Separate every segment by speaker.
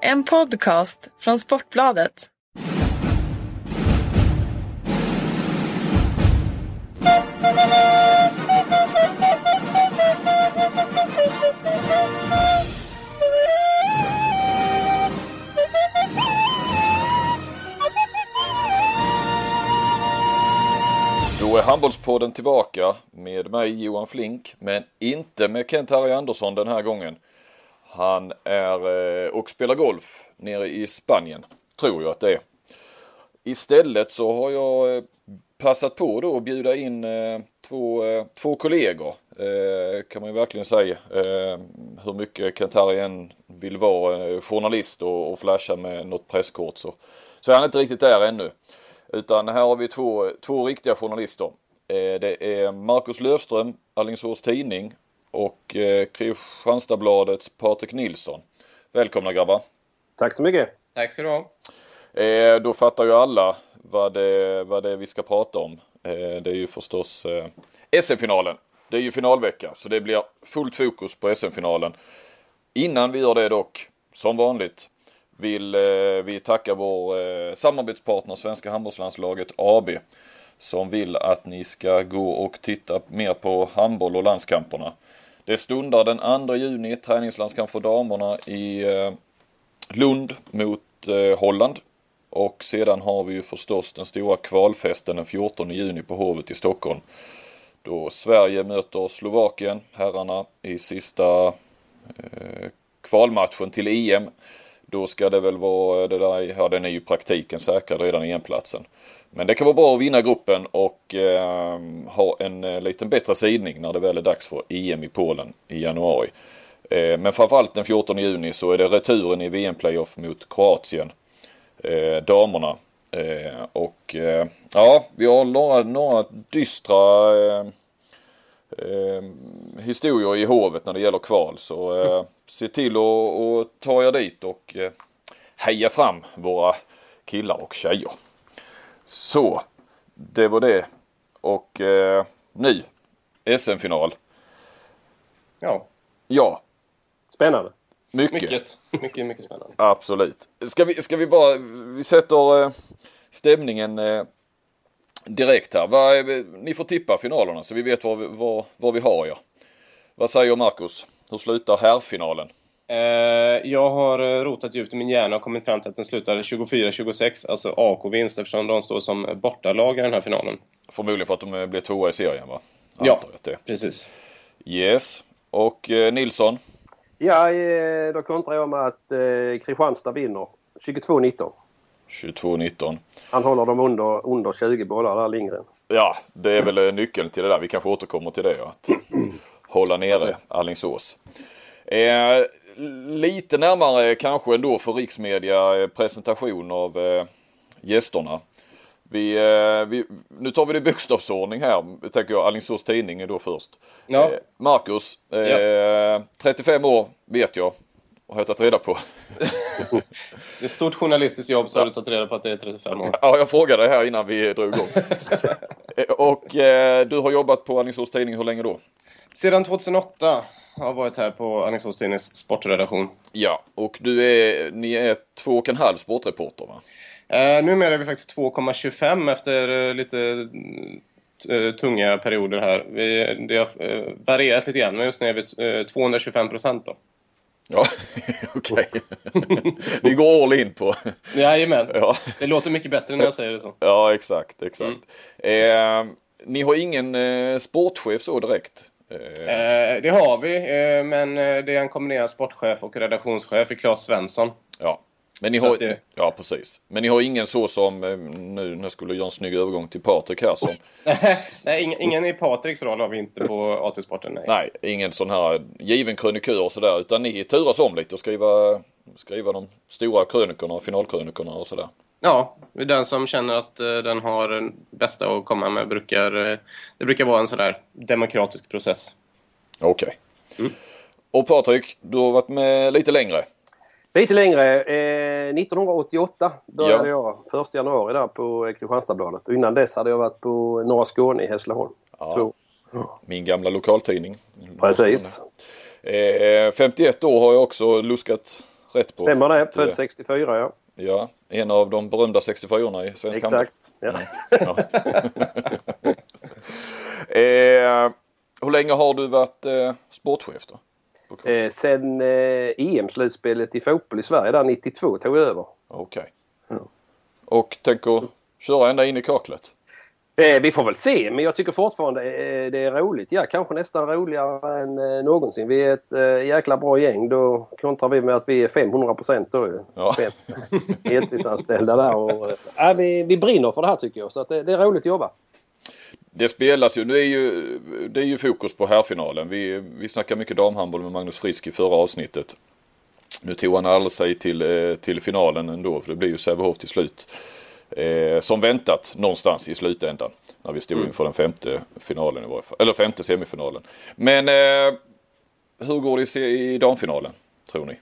Speaker 1: En podcast från Sportbladet.
Speaker 2: Då är Handbollspodden tillbaka med mig Johan Flink, men inte med Kent-Harry Andersson den här gången. Han är eh, och spelar golf nere i Spanien, tror jag att det är. Istället så har jag eh, passat på då att bjuda in eh, två, eh, två kollegor, kan man ju verkligen säga. Hur mycket Kent-Harry än vill vara journalist och, och flasha med något presskort så, så är han inte riktigt där ännu. Utan här har vi två, två riktiga journalister. Det är Marcus Löfström, Alingsås Tidning och eh, Kristianstadsbladets Patrik Nilsson. Välkomna grabbar!
Speaker 3: Tack så mycket!
Speaker 4: Tack ska du ha!
Speaker 2: Eh, då fattar ju alla vad det, vad det är vi ska prata om. Det är ju förstås SM-finalen. Det är ju finalvecka så det blir fullt fokus på SM-finalen. Innan vi gör det dock, som vanligt, vill eh, vi tacka vår eh, samarbetspartner Svenska handbollslandslaget AB som vill att ni ska gå och titta mer på handboll och landskamperna. Det stundar den 2 juni träningslandskamp för damerna i eh, Lund mot eh, Holland. Och sedan har vi ju förstås den stora kvalfesten den 14 juni på Hovet i Stockholm. Då Sverige möter Slovakien, herrarna, i sista eh, kvalmatchen till EM. Då ska det väl vara eh, det där, ja den är ju praktiken säkrad redan i enplatsen. Men det kan vara bra att vinna gruppen och eh, ha en eh, liten bättre sidning när det väl är dags för EM i Polen i januari. Eh, men framförallt den 14 juni så är det returen i VM-playoff mot Kroatien. Eh, damerna. Eh, och eh, ja, vi har några, några dystra eh, eh historier i hovet när det gäller kval. Så eh, se till att ta er dit och eh, heja fram våra killar och tjejer. Så, det var det. Och eh, nu, SM-final.
Speaker 4: Ja.
Speaker 2: Ja.
Speaker 3: Spännande.
Speaker 2: Mycket.
Speaker 4: Mycket, mycket, mycket spännande.
Speaker 2: Absolut. Ska vi, ska vi bara, vi sätter eh, stämningen eh, direkt här. Va, ni får tippa finalerna så vi vet vad vi, vad, vad vi har ja. Vad säger Marcus? Hur slutar herrfinalen?
Speaker 4: Eh, jag har eh, rotat djupt i min hjärna och kommit fram till att den slutar 24-26, alltså AK-vinst eftersom de står som bortalag i den här finalen.
Speaker 2: Förmodligen för att de eh, blir tvåa i serien va?
Speaker 4: Ja, precis.
Speaker 2: Yes. Och eh, Nilsson?
Speaker 3: Ja, då kontrar jag med att eh, Kristianstad vinner 22-19.
Speaker 2: 22-19.
Speaker 3: Han håller dem under, under 20 bollar där Lindgren.
Speaker 2: Ja, det är väl nyckeln till det där. Vi kanske återkommer till det. Att hålla nere Allingsås. Eh, lite närmare kanske ändå för riksmedia eh, presentation av eh, gästerna. Vi, eh, vi, nu tar vi det i bokstavsordning här, tänker jag. Allingsås tidning är då först.
Speaker 4: Ja.
Speaker 2: Eh, Marcus, ja. 35 år vet jag. Har jag tagit reda på.
Speaker 4: det är ett stort journalistiskt jobb så har du tagit reda på att det är 35 år.
Speaker 2: Ja, jag frågade här innan vi drog igång. och eh, du har jobbat på Alingsås Tidning hur länge då?
Speaker 4: Sedan 2008 har varit här på Alingsås Tidnings sportredaktion.
Speaker 2: Ja, och du är, ni är två och en halv sportreporter va?
Speaker 4: Eh, numera är vi faktiskt 2,25 efter eh, lite eh, tunga perioder här. Vi, det har eh, varierat lite grann, men just nu är vi 225 eh, procent då.
Speaker 2: Ja, okej. Vi går all in på...
Speaker 4: Jajamän. Ja. Det låter mycket bättre när jag säger det så.
Speaker 2: Ja, exakt, exakt. Mm. Eh, ni har ingen eh, sportchef så direkt?
Speaker 4: Eh, det har vi, eh, men eh, det är en kombinerad sportchef och redaktionschef i Claes Svensson.
Speaker 2: Ja. Men ni har, det... Ja precis. Men ni har ingen så som, eh, nu jag skulle göra en snygg övergång till Patrik här som...
Speaker 4: nej, ingen, ingen i Patriks roll har vi inte på AT-sporten. Nej.
Speaker 2: nej, ingen sån här given krönikör och sådär. Utan ni turas om lite och skriva, skriva de stora krönikorna och finalkrönikorna och sådär.
Speaker 4: Ja, den som känner att uh, den har bästa att komma med brukar... Uh, det brukar vara en sån där demokratisk process.
Speaker 2: Okej. Okay. Mm. Och Patrik, du har varit med lite längre.
Speaker 3: Lite längre. Eh, 1988 började ja. jag. 1 januari där på Kristianstadsbladet. Och innan dess hade jag varit på Norra Skåne i Hässleholm.
Speaker 2: Ja. Så. Min gamla lokaltidning.
Speaker 3: Precis.
Speaker 2: Eh, 51 år har jag också luskat rätt på.
Speaker 3: Stämmer det, född 64 ja.
Speaker 2: Ja, en av de berömda 64orna i svensk
Speaker 3: Exakt. Ja.
Speaker 2: Ja. eh, hur länge har du varit eh, sportchef då?
Speaker 3: Eh, sen eh, EM-slutspelet i fotboll i Sverige där 92 tog jag över.
Speaker 2: Okej. Okay.
Speaker 3: Ja.
Speaker 2: Och tänker köra ända in i kaklet?
Speaker 3: Eh, vi får väl se, men jag tycker fortfarande eh, det är roligt. Ja, kanske nästan roligare än eh, någonsin. Vi är ett eh, jäkla bra gäng. Då kontrar vi med att vi är 500 procent då ju.
Speaker 2: Ja.
Speaker 3: Fem heltidsanställda där. Och, eh, vi, vi brinner för det här tycker jag. Så att det, det är roligt att jobba.
Speaker 2: Det spelas ju, nu är ju, det är ju fokus på herrfinalen. Vi, vi snackade mycket damhandboll med Magnus Frisk i förra avsnittet. Nu tog han aldrig sig till, eh, till finalen ändå för det blir ju Sävehof till slut. Eh, som väntat någonstans i slutändan. När vi stod inför den femte finalen i varje fall. Eller femte semifinalen. Men eh, hur går det i, i damfinalen tror ni?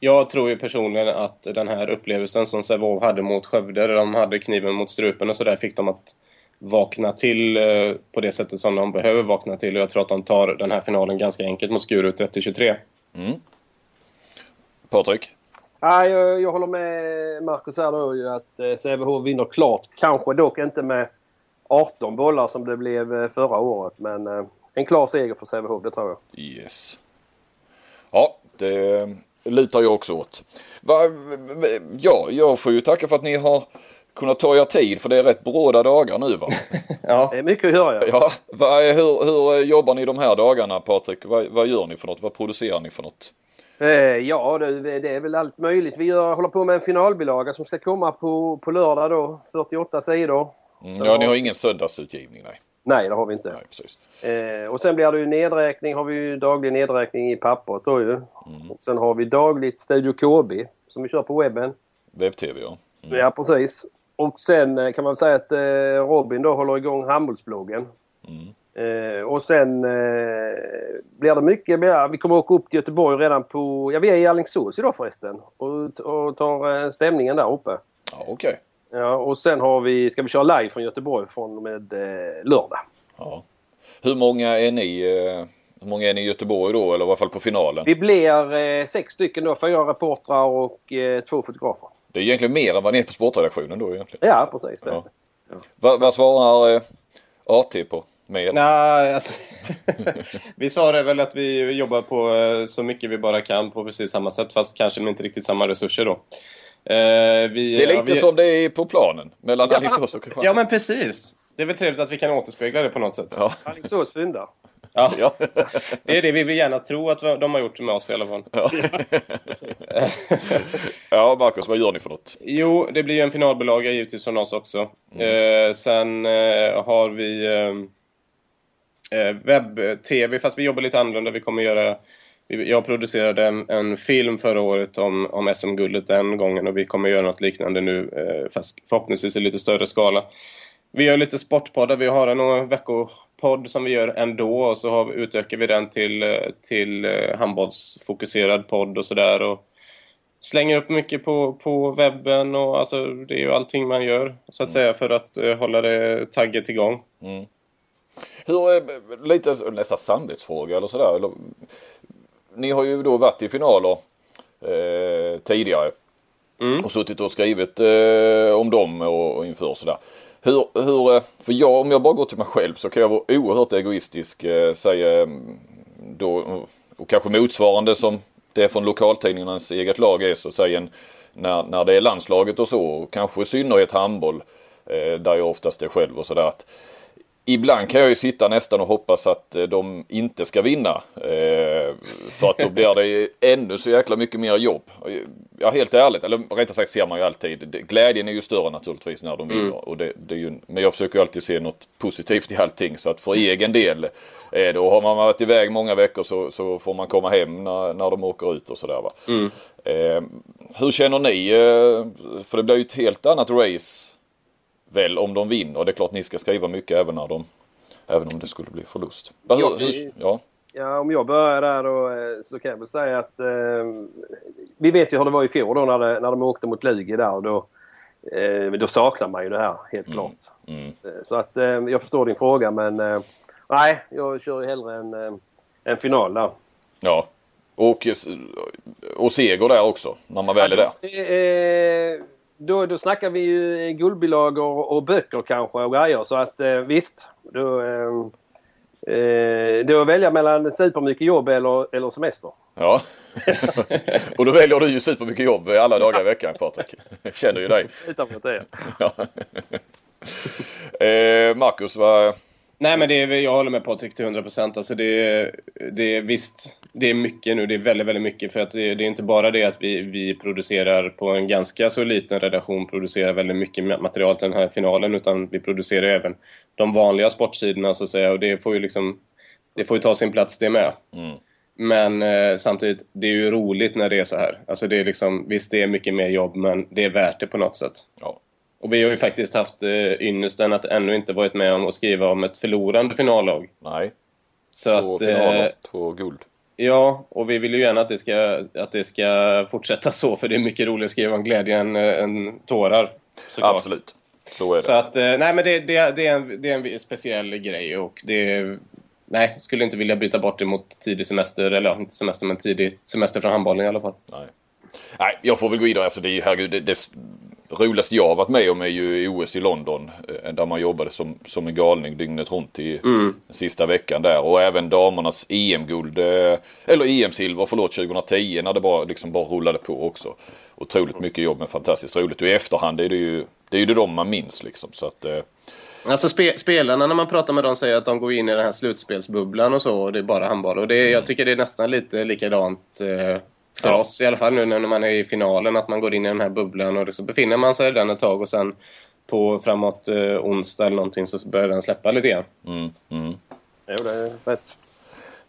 Speaker 4: Jag tror ju personligen att den här upplevelsen som Sävehof hade mot Skövde, där de hade kniven mot strupen och sådär, fick dem att vakna till eh, på det sättet som de behöver vakna till. Och jag tror att de tar den här finalen ganska enkelt mot Skuru 30-23.
Speaker 2: Mm. Patrik?
Speaker 3: Ja, jag, jag håller med Marcus här då ju att eh, Sävehof vinner klart. Kanske dock inte med 18 bollar som det blev eh, förra året. Men eh, en klar seger för Sävehof, det tror jag.
Speaker 2: Yes. Ja, det lutar jag också åt. Va, ja, jag får ju tacka för att ni har kunnat ta er tid för det är rätt bråda dagar nu va?
Speaker 4: ja.
Speaker 3: Det är mycket att göra.
Speaker 2: Ja, va, hur, hur jobbar ni de här dagarna Patrik? Va, vad gör ni för något? Vad producerar ni för något?
Speaker 3: Eh, ja, det, är väl allt möjligt. Vi håller på med en finalbilaga som ska komma på, på lördag då. 48 sidor.
Speaker 2: Mm, ja, ni har ingen söndagsutgivning nej.
Speaker 3: Nej, det har vi inte.
Speaker 2: Nej, precis.
Speaker 3: Eh, och sen blir det ju nedräkning. Har vi ju daglig nedräkning i pappret då ju. Mm. Och sen har vi dagligt Studio KB som vi kör på webben.
Speaker 2: Webb-tv ja.
Speaker 3: Mm. Ja, precis. Och sen eh, kan man säga att eh, Robin då håller igång handbollsbloggen.
Speaker 2: Mm.
Speaker 3: Eh, och sen eh, blir det mycket mer. Vi kommer åka upp till Göteborg redan på... Ja, vi är i Alingsås idag förresten. Och, och tar eh, stämningen där uppe.
Speaker 2: Ja, okej. Okay.
Speaker 3: Ja, och sen har vi, ska vi köra live från Göteborg från och med eh, lördag.
Speaker 2: Ja. Hur många är ni? Eh, hur många är ni i Göteborg då? Eller i alla fall på finalen?
Speaker 3: Vi blir eh, sex stycken då. Fyra reportrar och eh, två fotografer.
Speaker 2: Det är egentligen mer än vad ni är på sportredaktionen då egentligen.
Speaker 3: Ja, precis. Det.
Speaker 2: Ja. Ja. Vad, vad svarar AT på? Med?
Speaker 4: Nej, alltså, vi svarar väl att vi jobbar på eh, så mycket vi bara kan på precis samma sätt fast kanske med inte riktigt samma resurser då.
Speaker 2: Eh, vi, det är lite ja, vi... som det är på planen mellan
Speaker 4: ja,
Speaker 2: Alingsås och Kristianstad.
Speaker 4: Ja men precis. Det är väl trevligt att vi kan återspegla det på något sätt.
Speaker 3: Ja. Alingsås syndar.
Speaker 4: Ja. ja. det är det vi vill gärna tro att de har gjort med oss i alla fall.
Speaker 2: Ja, ja Marcus, vad gör ni för något?
Speaker 4: Jo, det blir en finalbilaga givetvis från oss också. Mm. Eh, sen eh, har vi eh, eh webb-tv, fast vi jobbar lite annorlunda. Vi kommer göra jag producerade en, en, film förra året om, om SM-guldet den gången och vi kommer göra något liknande nu, eh, fast förhoppningsvis i lite större skala. Vi gör lite sportpoddar, vi har en veckopodd som vi gör ändå och så har vi, utökar vi den till, eh, till eh, handbollsfokuserad podd och sådär. Slänger upp mycket på, på webben och alltså det är ju allting man gör så att mm. säga för att uh, hålla det tagget igång.
Speaker 2: Mm. Hur, lite nästan samvetsfråga eller sådär. Ni har ju då varit i finaler eh, tidigare. Mm. Och suttit och skrivit eh, om dem och, och inför sådär. Hur, hur, eh, för jag, om jag bara går till mig själv så kan jag vara oerhört egoistisk, eh, säga mm, då, och kanske motsvarande som det från lokaltidningarnas eget lag är så säger en, när, när det är landslaget och så, och kanske i synnerhet handboll, eh, där jag oftast är själv och sådär ibland kan jag ju sitta nästan och hoppas att eh, de inte ska vinna. Eh, för att då blir det ännu så jäkla mycket mer jobb. Ja helt ärligt, eller rättare sagt ser man ju alltid. Glädjen är ju större naturligtvis när de vinner. Mm. Och det, det är ju, men jag försöker alltid se något positivt i allting. Så att för egen del, eh, då har man varit iväg många veckor så, så får man komma hem när, när de åker ut och sådär va.
Speaker 4: Mm.
Speaker 2: hur känner ni? för det blir ju ett helt annat race väl om de vinner. Det är klart ni ska skriva mycket även när de även om det skulle bli förlust.
Speaker 3: Ja, vi, ja. ja, om jag börjar där då eh, så kan jag väl säga att eh, vi vet ju hur det var i fjol då när, det, när de åkte mot Lugi där och då, eh, då saknar man ju det här helt mm. klart.
Speaker 2: Mm.
Speaker 3: Eh, så att eh, jag förstår din fråga men eh, nej, jag kör ju hellre en, en final där.
Speaker 2: Ja, och och seger där också när man väl är där.
Speaker 3: Eh, då, då snackar vi ju guldbilagor och böcker kanske och grejer så att eh, visst. Då, eh, eh, då välja mellan supermycket jobb eller, eller semester.
Speaker 2: Ja. och då väljer du ju supermycket jobb alla dagar i veckan Patrik. Känner ju dig.
Speaker 3: Utanför det.
Speaker 2: Ja. eh, Marcus, vad,
Speaker 4: Nej men det är, jag håller med Patrik till 100 procent. Alltså det, är, det är visst, det är mycket nu. Det är väldigt, väldigt mycket. För att det, det, är inte bara det att vi, vi producerar på en ganska så liten redaktion producerar väldigt mycket material till den här finalen. Utan vi producerar även de vanliga sportsidorna så att säga. Och det får ju liksom, det får ju ta sin plats det med. Mm. Men eh, samtidigt, det är ju roligt när det är så här. Alltså det är liksom, visst det är mycket mer jobb men det är värt det på något sätt. Ja. Och vi har ju faktiskt haft eh, ynnesten att ännu inte varit med om att skriva om ett förlorande finallag.
Speaker 2: Nej. Så två att, finaler, eh, två guld.
Speaker 4: Ja, och vi vill ju gärna att det, ska, att det ska fortsätta så för det är mycket roligare att skriva om glädje än, eh, än tårar.
Speaker 2: Såklart. Absolut. Så är det.
Speaker 4: Så att, eh, nej men det, det, det, är en, det är en speciell grej och det Nej, skulle inte vilja byta bort det mot tidig semester, eller inte semester men tidig semester från handbollen i alla fall.
Speaker 2: Nej. Nej, jag får väl gå vidare. Alltså det är ju herregud, det, det, roligaste jag varit med om är ju OS i London. Eh, där man jobbade som, som en galning dygnet runt i mm. sista veckan där. Och även damernas EM-guld, eh, eller EM-silver förlåt 2010 när det bara, liksom bara rullade på också. Otroligt mycket jobb men fantastiskt roligt. Och i efterhand är det ju det, är ju det de man minns liksom. Så att, eh,
Speaker 4: Alltså spe, spelarna när man pratar med dem säger att de går in i den här slutspelsbubblan och så och det är bara handboll. Och det, mm. jag tycker det är nästan lite likadant eh, för ja. oss i alla fall nu när man är i finalen, att man går in i den här bubblan och så befinner man sig i den ett tag och sen på framåt eh, onsdag eller någonting så börjar den släppa lite grann. Mm,
Speaker 3: mm. Jo, det är rätt.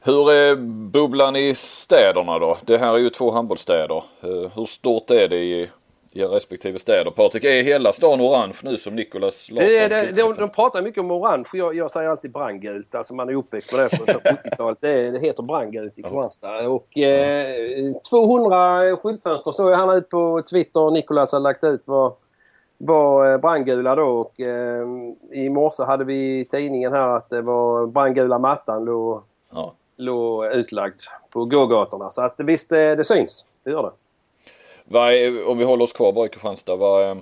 Speaker 2: Hur är bubblan i städerna då? Det här är ju två handbollsstäder. Eh, hur stort är det i i respektive städer. Patrik, är hela stan orange nu som Nicolas Larsson?
Speaker 3: Det, det, de, de pratar mycket om orange. Jag, jag säger alltid brandgult. Alltså man är uppväxt med det från 70-talet. Det, det heter brandgult i Kristianstad. Och eh, 200 skyltfönster såg jag han ut på Twitter. Nicolas har lagt ut var, var eh, brandgula då. Och, eh, I morse hade vi i tidningen här att det var brandgula mattan låg, ja. låg utlagd på gågatorna. Så att visst, det, det syns. Det gör det.
Speaker 2: Vad är, om vi håller oss kvar bara i Kristianstad. Vad,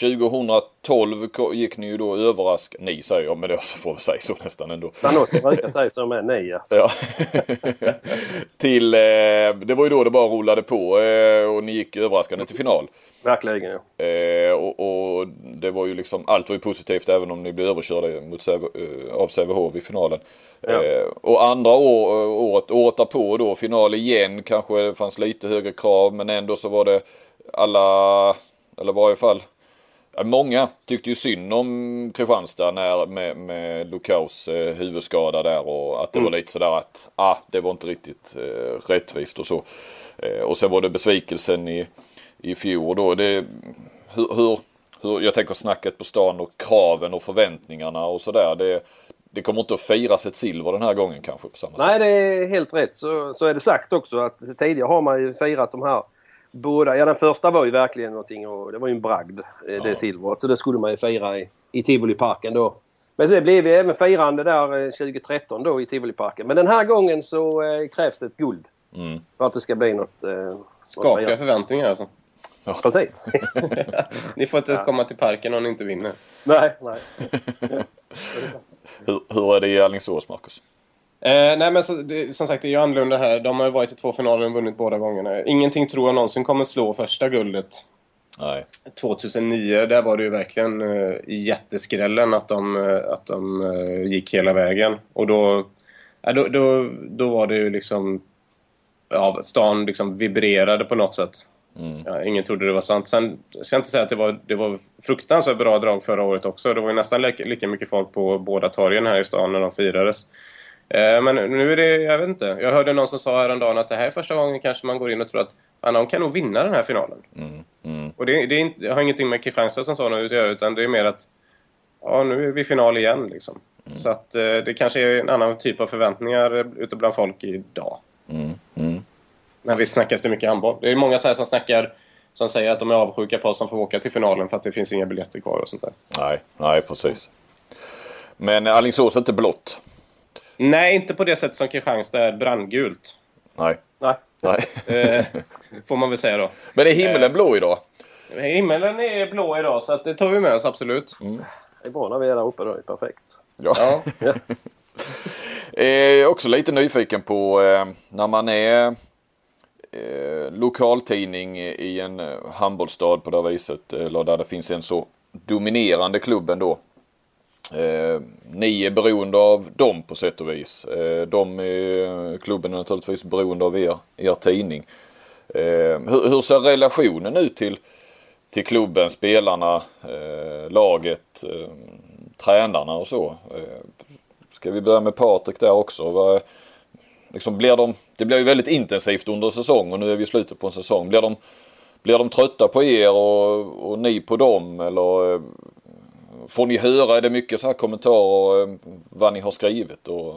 Speaker 2: 2012 gick ni ju då överrask... Ni säger jag men det får vi säga så nästan ändå.
Speaker 3: Sanotti brukar säga så med ni alltså.
Speaker 2: Ja. till, eh, det var ju då det bara rullade på eh, och ni gick överraskande till final.
Speaker 3: Verkligen ja.
Speaker 2: Eh, och, och, det var ju liksom, allt var ju positivt även om ni blev överkörda mot, eh, av Sävehof i finalen. Ja. Eh, och andra år, eh, året, året därpå då final igen kanske det fanns lite högre krav men ändå så var det alla, eller i varje fall Många tyckte ju synd om Kristianstad när, med, med Lukaus eh, huvudskada där och att det mm. var lite sådär att ah, det var inte riktigt eh, rättvist och så. Eh, och sen var det besvikelsen i, i fjol då. Det, hur, hur, hur, jag tänker snacket på stan och kraven och förväntningarna och sådär. Det, det kommer inte att firas ett silver den här gången kanske på samma
Speaker 3: sätt. Nej, det är helt rätt. Så, så är det sagt också att tidigare har man ju firat de här båda. Ja, den första var ju verkligen någonting och det var ju en bragd, eh, det ja. silvret. Så det skulle man ju fira i, i Tivoliparken då. Men så blev det även firande där 2013 eh, då i Tivoliparken. Men den här gången så eh, krävs det ett guld. Mm. För att det ska bli något... Eh,
Speaker 4: Skakiga förväntningar alltså.
Speaker 3: Ja. Precis.
Speaker 4: ni får inte ja. komma till parken om ni inte vinner.
Speaker 3: Nej, nej.
Speaker 2: hur, hur är det i Alingsås, Marcus?
Speaker 4: Eh, nej men så, det, som sagt, det är ju annorlunda här. De har ju varit i två finaler och vunnit båda gångerna. Ingenting tror jag någonsin kommer slå första guldet.
Speaker 2: Nej.
Speaker 4: 2009, där var det ju verkligen eh, jätteskrällen att de, eh, att de eh, gick hela vägen. Och då, ja, då, då, då var det ju liksom... Ja, stan liksom vibrerade på något sätt. Mm. Ja, ingen trodde det var sant. Sen ska jag inte säga att det var, det var fruktansvärt bra drag förra året också. Det var ju nästan lika, lika mycket folk på båda torgen här i stan när de firades. Eh, men nu är det, jag vet inte. Jag hörde någon som sa häromdagen att det här är första gången kanske man går in och tror att de kan nog vinna den här finalen. Mm, mm. Och det, det, är inte, det har ingenting med Kristianstad som sådan att göra utan det är mer att ja, nu är vi final igen liksom. Mm. Så att eh, det kanske är en annan typ av förväntningar ute bland folk idag. Mm, mm. Men vi snackar så mycket handboll. Det är många så här som snackar som säger att de är avsjuka på oss som får åka till finalen för att det finns inga biljetter kvar och sånt där.
Speaker 2: Nej, nej precis. Men Alingsås är inte blått.
Speaker 4: Nej, inte på det sätt som Kristianstad är brandgult.
Speaker 2: Nej.
Speaker 3: Nej,
Speaker 2: Nej.
Speaker 4: Eh, får man väl säga då.
Speaker 2: Men är himlen blå idag?
Speaker 4: Himmelen är blå idag så att det tar vi med oss absolut.
Speaker 3: Det är bra när vi är där uppe då. Det är perfekt.
Speaker 2: Ja.
Speaker 4: Ja.
Speaker 2: Eh, också lite nyfiken på eh, när man är eh, lokaltidning i en eh, handbollsstad på det här viset eller där det finns en så dominerande klubb ändå. Eh, ni är beroende av dem på sätt och vis. Eh, de är, klubben är naturligtvis beroende av er, er tidning. Eh, hur, hur ser relationen ut till, till klubben, spelarna, eh, laget, eh, tränarna och så? Eh, ska vi börja med Patrik där också? Var, liksom blir de, det blir ju väldigt intensivt under säsong och nu är vi i slutet på en säsong. Blir de, blir de trötta på er och, och ni på dem eller eh, får ni höra, är det mycket så här kommentarer eh, vad ni har skrivit och,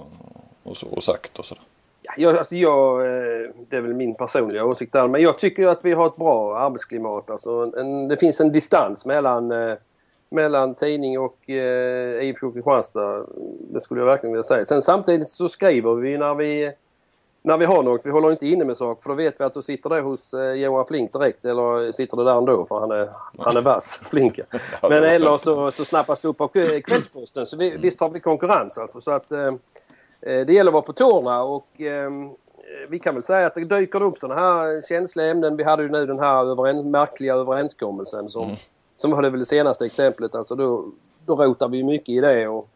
Speaker 2: och, så, och sagt och sådär?
Speaker 3: Ja, jag, alltså jag, eh, det är väl min personliga åsikt där. Men jag tycker att vi har ett bra arbetsklimat. Alltså en, det finns en distans mellan, eh, mellan tidning och eh, IFK Kristianstad. Det skulle jag verkligen vilja säga. Sen samtidigt så skriver vi när vi, när vi har något. Vi håller inte inne med saker för då vet vi att då sitter det hos eh, Johan Flink direkt eller sitter det där ändå för han är, han är vass, Flink.
Speaker 2: Ja,
Speaker 3: Men eller så, så snappas det upp av Kv- Kvällsposten. Så vi, visst har vi konkurrens alltså. Så att, eh, eh, det gäller att vara på tårna och eh, vi kan väl säga att det dyker upp sådana här känsliga ämnen. Vi hade ju nu den här överens, märkliga överenskommelsen som, som var det väl det senaste exemplet. Alltså då, då rotar vi mycket i det och,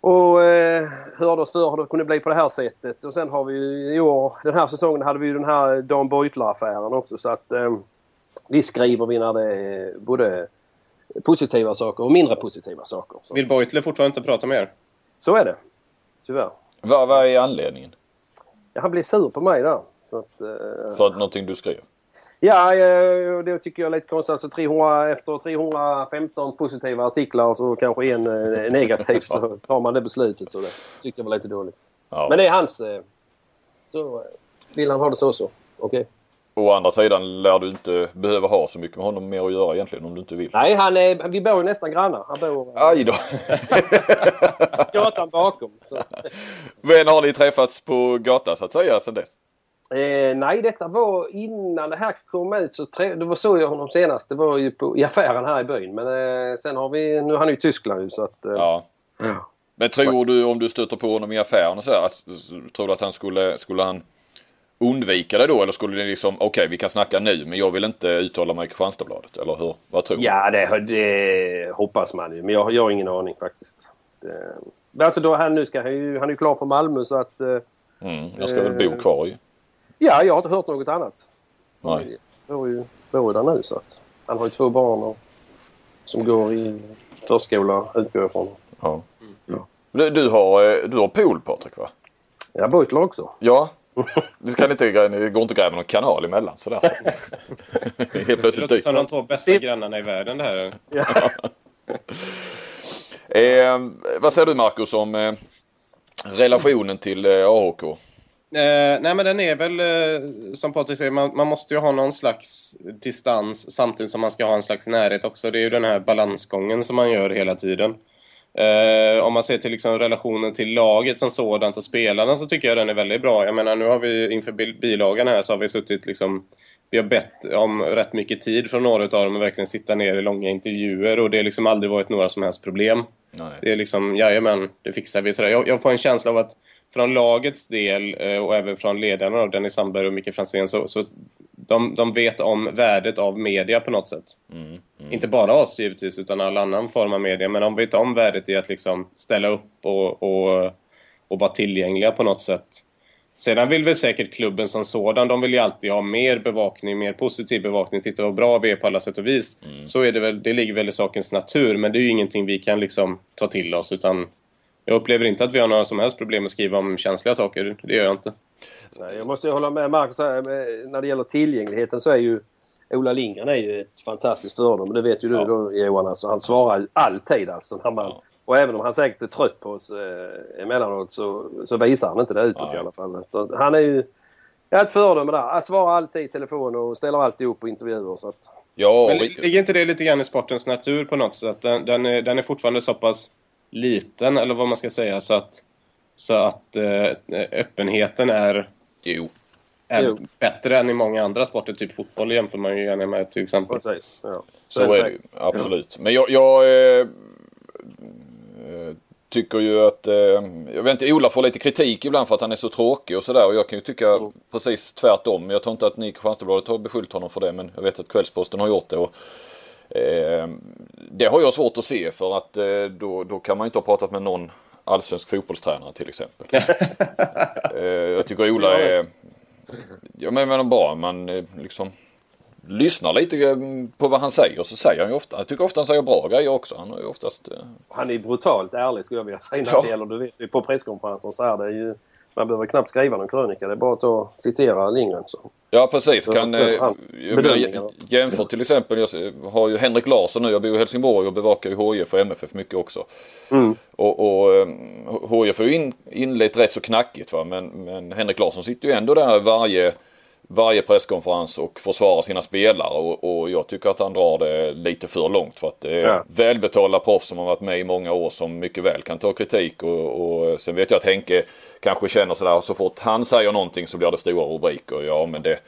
Speaker 3: och eh, hörde oss för hur det kunde bli på det här sättet. Och sen har vi ju i år, den här säsongen hade vi ju den här Dan Beutler-affären också så att eh, vi skriver vi när det är både positiva saker och mindre positiva saker. Så,
Speaker 4: Vill Beutler fortfarande inte prata med er?
Speaker 3: så är det. Tyvärr.
Speaker 2: Vad, vad är anledningen?
Speaker 3: Ja, han blev sur på mig där. Så att, eh,
Speaker 2: För att någonting du skrev?
Speaker 3: Ja, eh, det tycker jag är lite konstigt. Alltså 300, efter 315 positiva artiklar så kanske en eh, negativ så tar man det beslutet. Så det tycker jag var lite dåligt.
Speaker 2: Ja.
Speaker 3: Men det är hans... eh, Så vill han ha det så så. Okej.
Speaker 2: Å andra sidan lär du inte behöva ha så mycket med honom mer att göra egentligen om du inte vill.
Speaker 3: Nej, han är, vi bor ju nästan grannar. Han bor
Speaker 2: Aj då!
Speaker 3: gatan bakom. Så.
Speaker 2: Men har ni träffats på gatan så att säga sen dess?
Speaker 3: Eh, nej, detta var innan det här kom ut. Så tre, det var så jag honom senast. Det var ju på, i affären här i byn. Men eh, sen har vi... Nu är han ju i Tyskland så att... Eh,
Speaker 2: Ja.
Speaker 3: ja.
Speaker 2: Men tror du om du stöter på honom i affären och så här, att- tror du att han skulle, skulle han undvika det då eller skulle det liksom, okej vi kan snacka nu men jag vill inte uttala mig i Kristianstadsbladet eller hur? Vad tror du?
Speaker 3: Ja, det, det hoppas man ju. Men jag, jag har ingen aning faktiskt. Det, men alltså då, han, nu ska han, ju, han är ju klar för Malmö så att... Eh,
Speaker 2: Mm, jag ska väl bo kvar ju.
Speaker 3: Ja, jag har inte hört något annat.
Speaker 2: Nej.
Speaker 3: Jag bor ju, bor där nu så att... Han har ju två barn och, som går i förskola utgår jag ifrån.
Speaker 2: Ja.
Speaker 3: Ja.
Speaker 2: Du, du, har, eh, du har pool Patrik va?
Speaker 3: Ja, Beutler också.
Speaker 2: Ja. Du kan inte, det går inte att gräva någon kanal emellan sådär. Helt
Speaker 4: Det
Speaker 2: plötsligt
Speaker 4: låter
Speaker 2: dyker
Speaker 4: som de två bästa grannarna i världen det här.
Speaker 2: Eh, vad säger du Marcus om eh, relationen till eh, AHK?
Speaker 4: Eh, nej men den är väl eh, som Patrik säger, man, man måste ju ha någon slags distans samtidigt som man ska ha en slags närhet också. Det är ju den här balansgången som man gör hela tiden. Eh, om man ser till liksom relationen till laget som sådant och spelarna så tycker jag den är väldigt bra. Jag menar nu har vi inför bil- bilagan här så har vi suttit liksom vi har bett om rätt mycket tid från några av dem att verkligen sitta ner i långa intervjuer och det har liksom aldrig varit några som helst problem.
Speaker 2: Nej.
Speaker 4: Det är liksom, jajamän, det fixar vi. Sådär. Jag, jag får en känsla av att från lagets del eh, och även från ledarna av Dennis Sandberg och Micke Franzén så, så de, de vet om värdet av media på något sätt.
Speaker 2: Mm, mm.
Speaker 4: Inte bara oss givetvis, utan all annan form av media. Men de vet om värdet i att liksom ställa upp och, och, och vara tillgängliga på något sätt. Sedan vill väl säkert klubben som sådan, de vill ju alltid ha mer bevakning, mer positiv bevakning. Titta vad bra vi är på alla sätt och vis. Så är det väl, det ligger väl i sakens natur, men det är ju ingenting vi kan liksom ta till oss. Utan jag upplever inte att vi har några som helst problem att skriva om känsliga saker. Det gör jag inte.
Speaker 3: Nej, jag måste ju hålla med Marcus här. När det gäller tillgängligheten så är ju Ola Lindgren är ju ett fantastiskt föredöme. Det vet ju du
Speaker 2: Ja.
Speaker 3: då Johan. Alltså, han svarar ju alltid alltså. När man,
Speaker 2: Ja.
Speaker 3: Och även om han säkert är trött på oss eh, emellanåt så, så visar han inte det utåt
Speaker 2: Nej.
Speaker 3: i alla fall. Så han är ju ja, ett föredöme där. Han svarar alltid i telefon och ställer alltid upp på intervjuer. Så att,
Speaker 2: Ja,
Speaker 4: Men ligger inte det lite grann i sportens natur på något sätt? Den, den, är, den är fortfarande så pass liten, eller vad man ska säga, så att, så att eh, öppenheten är...
Speaker 2: jo.
Speaker 4: är jo. bättre än i många andra sporter. Typ fotboll jämför man ju gärna med till exempel.
Speaker 3: Precis. Ja.
Speaker 2: Så, så är det ju. Absolut. Ja. Men jag, jag eh, tycker ju att, eh, jag vet inte, Ola får lite kritik ibland för att han är så tråkig och sådär och jag kan ju tycka mm. precis tvärtom. Jag tror inte att ni Kristianstadsbladet har beskyllt honom för det men jag vet att Kvällsposten har gjort det. Och, eh, det har jag svårt att se för att eh, då, då kan man inte ha pratat med någon allsvensk fotbollstränare till exempel. eh, jag tycker Ola är, jag menar bara man eh, liksom lyssnar lite eh, på vad han säger så säger han ju ofta, jag tycker ofta han säger bra grejer också. Han är ju oftast... Eh...
Speaker 3: Han är brutalt ärlig skulle jag vilja säga när ja. det gäller, du vet på presskonferenser så är det ju man behöver knappt skriva någon krönika. Det är bara att ta, citera Lindgren. Så.
Speaker 2: Ja precis. Så, kan, eh, jämför till exempel, jag har ju Henrik Larsson nu. Jag bor i Helsingborg och bevakar ju HIF och MFF mycket också.
Speaker 3: Mm.
Speaker 2: Och, och HIF har ju in, inlett rätt så knackigt va. Men, men Henrik Larsson sitter ju ändå där varje varje presskonferens och försvara sina spelare och, och, jag tycker att han drar det lite för långt för att det är ja. välbetalda proffs som har varit med i många år som mycket väl kan ta kritik och, och sen vet jag att Henke kanske känner sådär så fort han säger någonting så blir det stora rubriker. Ja men det,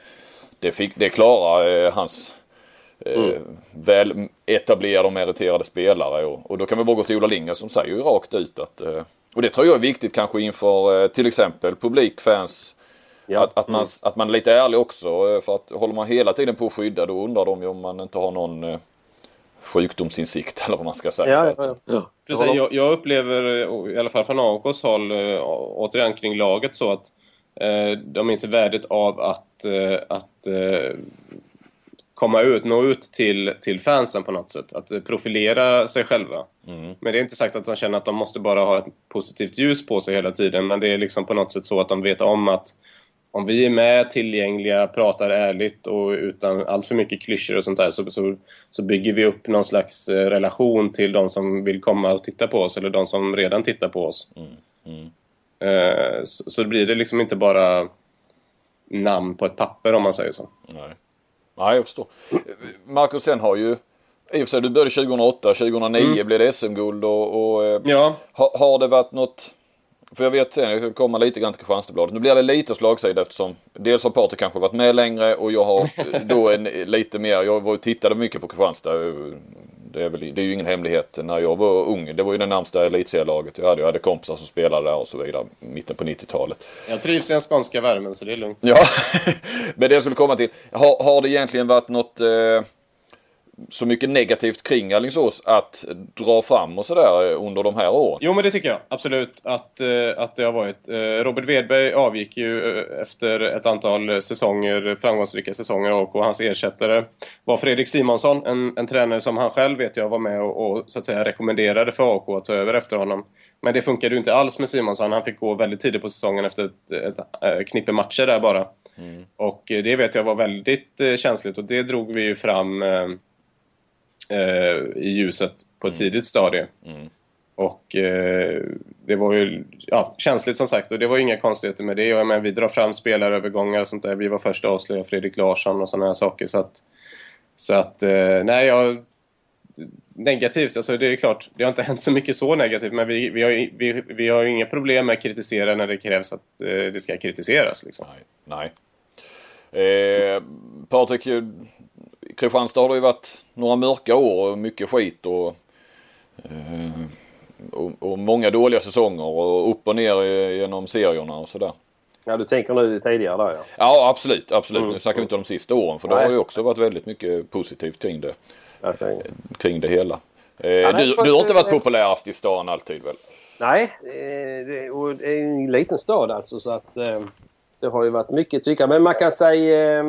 Speaker 2: det, fick, det klarar eh, hans eh, mm. väl etablerade och meriterade spelare och, och då kan vi bara gå till Ola Lindgren som säger ju rakt ut att eh, och det tror jag är viktigt kanske inför eh, till exempel publik, fans Ja. Att, att, man, mm. att man är lite ärlig också eh, för att håller man hela tiden på att skydda då undrar de ju om man inte har någon eh, sjukdomsinsikt eller vad man ska säga.
Speaker 3: Ja, ja,
Speaker 4: ja. Precis, jag, jag, upplever i alla fall från AIKs håll återigen kring laget så att eh, de inser värdet av att, eh, att eh, komma ut, nå ut till, till fansen på något sätt. Att profilera sig själva. Mm. Men det är inte sagt att de känner att de måste bara ha ett positivt ljus på sig hela tiden. Men det är liksom på något sätt så att de vet om att om vi är med, tillgängliga, pratar ärligt och utan allt för mycket klyschor och sånt där så, så, så, bygger vi upp någon slags eh, relation till de som vill komma och titta på oss eller de som redan tittar på oss. Mm. Mm. Eh, så, så blir det liksom inte bara namn på ett papper om man säger så.
Speaker 2: Nej, Nej jag förstår. Marcus, sen har ju i och för sig, du började 2008, 2009 mm. blev det SM-guld och, och eh,
Speaker 4: ja.
Speaker 2: har, har det varit något för jag vet sen, jag ska komma lite grann till Kristianstadsbladet. Nu blir det lite slagsida eftersom dels har Patrik kanske varit med längre och jag har då en lite mer, jag var, tittade mycket på Kristianstad. Det är, väl, det är ju ingen hemlighet när jag var ung. Det var ju det närmsta elitserielaget jag hade. Jag hade kompisar som spelade där och så vidare. Mitten på 90-talet.
Speaker 4: Jag trivs i den skånska värmen så det är lugnt.
Speaker 2: Ja, men det jag skulle komma till. Har, har det egentligen varit något eh, så mycket negativt kring Alingsås att dra fram och sådär under de här åren?
Speaker 4: Jo men det tycker jag absolut att, eh, att det har varit. Eh, Robert Wedberg avgick ju eh, efter ett antal säsonger, framgångsrika säsonger och hans ersättare var Fredrik Simonsson, en, en tränare som han själv vet jag var med och, och så att säga rekommenderade för AK att ta över efter honom. Men det funkade ju inte alls med Simonsson. Han fick gå väldigt tidigt på säsongen efter ett, ett, ett knippe matcher där bara. Mm. Och det vet jag var väldigt känsligt och det drog vi ju fram i ljuset på ett mm. tidigt stadie. Mm. Och eh, det var ju ja, känsligt som sagt och det var inga konstigheter med det. Jag menar, vi drar fram spelarövergångar och sånt där. Vi var först att avslöja Fredrik Larsson och sådana här saker. Så att, så att eh, nej, jag... Negativt, alltså det är klart, det har inte hänt så mycket så negativt men vi, vi, har, vi, vi har inga problem med att kritisera när det krävs att eh, det ska kritiseras. Liksom.
Speaker 2: Nej. nej. Eh, Patrik, Kristianstad har det ju varit några mörka år och mycket skit och, eh, och, och, många dåliga säsonger och upp och ner genom serierna och sådär.
Speaker 3: Ja du tänker nu tidigare där ja.
Speaker 2: Ja absolut, absolut. Mm. Nu snackar vi inte om de sista åren för då har det också varit väldigt mycket positivt kring det. Okay. Kring det hela. Eh, ja, du, du har inte varit populärast i stan alltid väl?
Speaker 3: Nej, eh, och det är en liten stad alltså så att det har ju varit mycket tycka. Men man kan säga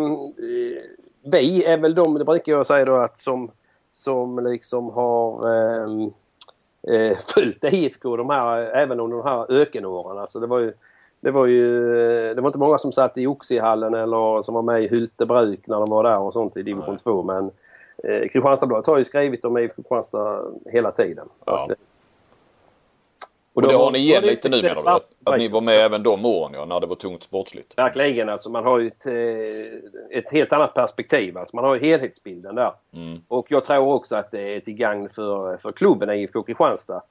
Speaker 3: vi är väl de, det brukar jag säga då, att som, som liksom har ehm, eh, följt IFK de här, även under de här ökenåren. Alltså det var ju det var ju det var inte många som satt i Oxiehallen eller som var med i Hyltebruk när de var där och sånt i division 2 men eh, Kristianstadsbladet har ju skrivit om IFK Kristianstad hela tiden. Ja. Att,
Speaker 2: och, och det har ni igen lite nu menar du? Att, att ni var med även de åren ja, när det var tungt sportsligt?
Speaker 3: Verkligen alltså. Man har ju ett, eh, ett helt annat perspektiv. Alltså man har ju helhetsbilden där. Mm. Och jag tror också att det är till gagn för, för klubben IFK Kristianstad.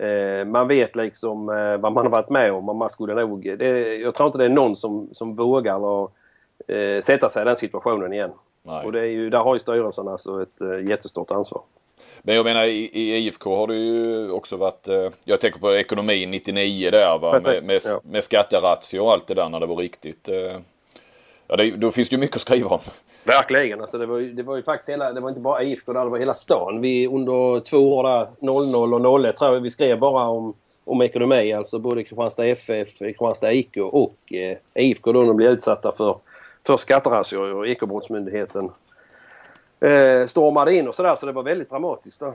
Speaker 3: Eh, man vet liksom eh, vad man har varit med om och man skulle nog... Det, jag tror inte det är någon som, som vågar eh, sätta sig i den situationen igen.
Speaker 2: Nej.
Speaker 3: Och det är ju, där har ju styrelsen alltså ett jättestort ansvar.
Speaker 2: Men jag menar i, i IFK har det ju också varit, eh, jag tänker på ekonomin 99 där va, med,
Speaker 3: Perfekt,
Speaker 2: med,
Speaker 3: ja.
Speaker 2: med skatterazzior och allt det där när det var riktigt. Eh, ja, det, då finns det ju mycket att skriva om.
Speaker 3: Verkligen. Alltså det, var det var ju faktiskt hela, det var inte bara IFK där, det var hela stan. Vi under två år där, 00 och 01 tror jag, vi skrev bara om, om ekonomi. Alltså både Kristianstad FF, Kristianstad IK och eh, IFK då de blev utsatta för, för skatterazzior och Ekobrottsmyndigheten eh, stormade in och sådär så det var väldigt dramatiskt. Då.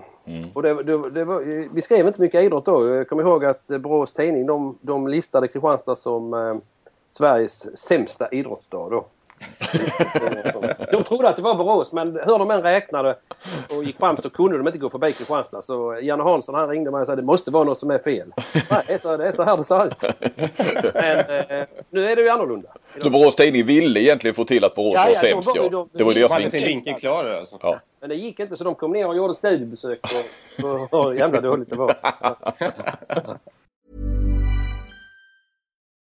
Speaker 3: Och det, det, det var, vi skrev inte mycket idrott då. Jag kommer ihåg att eh, Borås Tidning de, de listade Kristianstad som eh, Sveriges sämsta idrottsstad då. De trodde att det var Borås men hur de än räknade och gick fram så kunde de inte gå förbi Kristianstad. Så Janne Hansson han ringde mig och sa det måste vara något som är fel. Nej, så, det är så här det ser ut. Men eh, nu är det ju annorlunda.
Speaker 2: Så Borås Tidning ville egentligen få till att Borås
Speaker 3: Ja,
Speaker 2: var
Speaker 3: ja,
Speaker 2: sämst
Speaker 3: var
Speaker 2: ja.
Speaker 3: de-
Speaker 2: Det var
Speaker 3: de
Speaker 2: deras vinkel.
Speaker 4: sin vinkel klar alltså.
Speaker 2: Ja.
Speaker 3: Men det gick inte så de kom ner och gjorde studiebesök på hur jävla dåligt det var.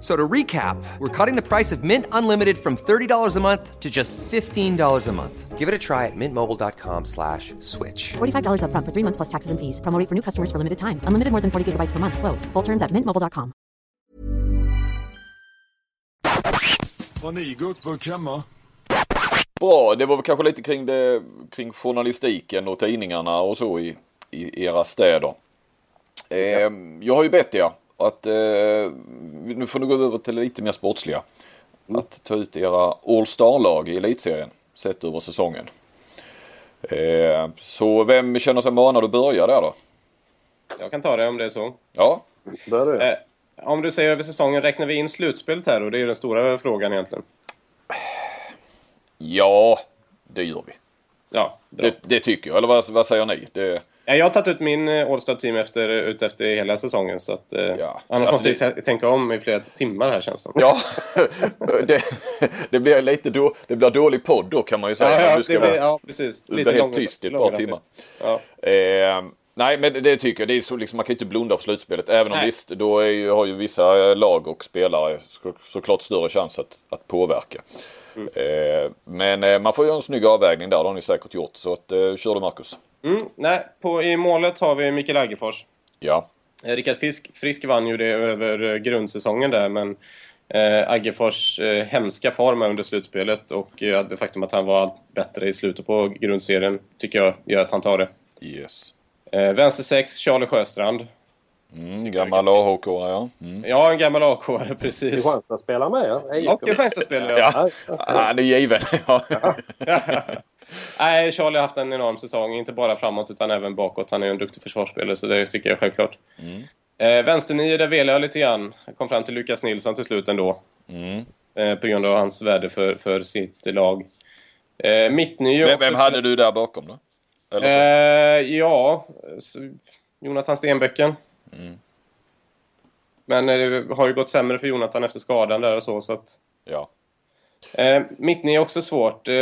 Speaker 5: F- So to recap, we're cutting the price of Mint Unlimited from $30 a month to just $15 a month. Give it a try at mintmobile.com slash switch.
Speaker 6: $45 upfront for three months plus taxes and fees. Promo rate for new customers for limited time. Unlimited more than 40 gigabytes per month. Slows. Full terms at mintmobile.com.
Speaker 7: Har ni guckburk hemma?
Speaker 2: Bra, det var väl kanske lite kring, det, kring journalistiken och tidningarna och så i, i era städer. Eh, jag har ju bett er att, eh, nu får ni gå över till lite mer sportsliga. Att ta ut era All Star-lag i elitserien sett över säsongen. Eh, så vem känner sig manad att börja där då?
Speaker 4: Jag kan ta det om det är så.
Speaker 2: Ja,
Speaker 3: Där är det.
Speaker 4: Eh, om du säger över säsongen, räknar vi in slutspelet här? Och det är den stora frågan egentligen.
Speaker 2: ja det gör vi.
Speaker 4: Ja, bra.
Speaker 2: Det, det tycker jag, eller vad, vad säger ni? Det,
Speaker 4: jag har tagit ut min eh, All-Star-team efter, ut efter hela säsongen. Så att, eh,
Speaker 2: Ja.
Speaker 4: Annars
Speaker 2: Alltså
Speaker 4: måste
Speaker 2: det-
Speaker 4: t- tänka om i flera timmar här känns det.
Speaker 2: Ja, det, det blir lite då, det blir dålig podd då kan man ju säga.
Speaker 4: ja,
Speaker 2: du ska
Speaker 4: det blir, ja precis.
Speaker 2: du blir helt
Speaker 4: lång-
Speaker 2: tyst i ett par timmar.
Speaker 4: Ja.
Speaker 2: Eh, nej men det, tycker jag, det är så liksom, man kan inte blunda för slutspelet. Även om
Speaker 4: Nej.
Speaker 2: visst, då ju, har ju vissa eh, lag och spelare så, såklart större chans att, att påverka.
Speaker 4: Mm.
Speaker 2: Eh, men eh, man får göra en snygg avvägning där, det har ni säkert gjort. Så att, eh, kör du Marcus.
Speaker 4: Mm, nej, på, i målet har vi Mikael Aggefors.
Speaker 2: Ja.
Speaker 4: Eh, Rickard Frisk, Frisk vann ju det över eh, grundsäsongen där, men eh, Aggefors eh, hemska form under slutspelet och eh, det faktum att han var allt bättre i slutet på grundserien tycker jag gör att han tar det.
Speaker 2: Yes.
Speaker 4: Eh, vänster 6, Charlie Sjöstrand.
Speaker 2: Mm, gammal AHK ja. Mm.
Speaker 4: Ja, en gammal AK, precis.
Speaker 3: Kristianstad spelar med ja.
Speaker 4: Och Kristianstadsspelare, ja.
Speaker 2: Ja, han är given. Ja.
Speaker 4: Nej, Charlie har haft en enorm säsong, inte bara framåt utan även bakåt. Han är en duktig försvarsspelare, så det tycker jag självklart.
Speaker 2: Mm.
Speaker 4: Eh, vänsternio, där velade jag lite grann. Jag kom fram till Lukas Nilsson till slut ändå.
Speaker 2: Mm.
Speaker 4: Eh, på grund av hans värde för, för sitt lag. Eh, mittnio
Speaker 2: Vem, vem hade du där bakom då?
Speaker 4: Eh, ja, Jonathan Stenbäcken.
Speaker 2: Mm.
Speaker 4: Men eh, det har ju gått sämre för Jonathan efter skadan där och så, så att...
Speaker 2: Ja.
Speaker 4: Eh, mittnio är också svårt. Eh,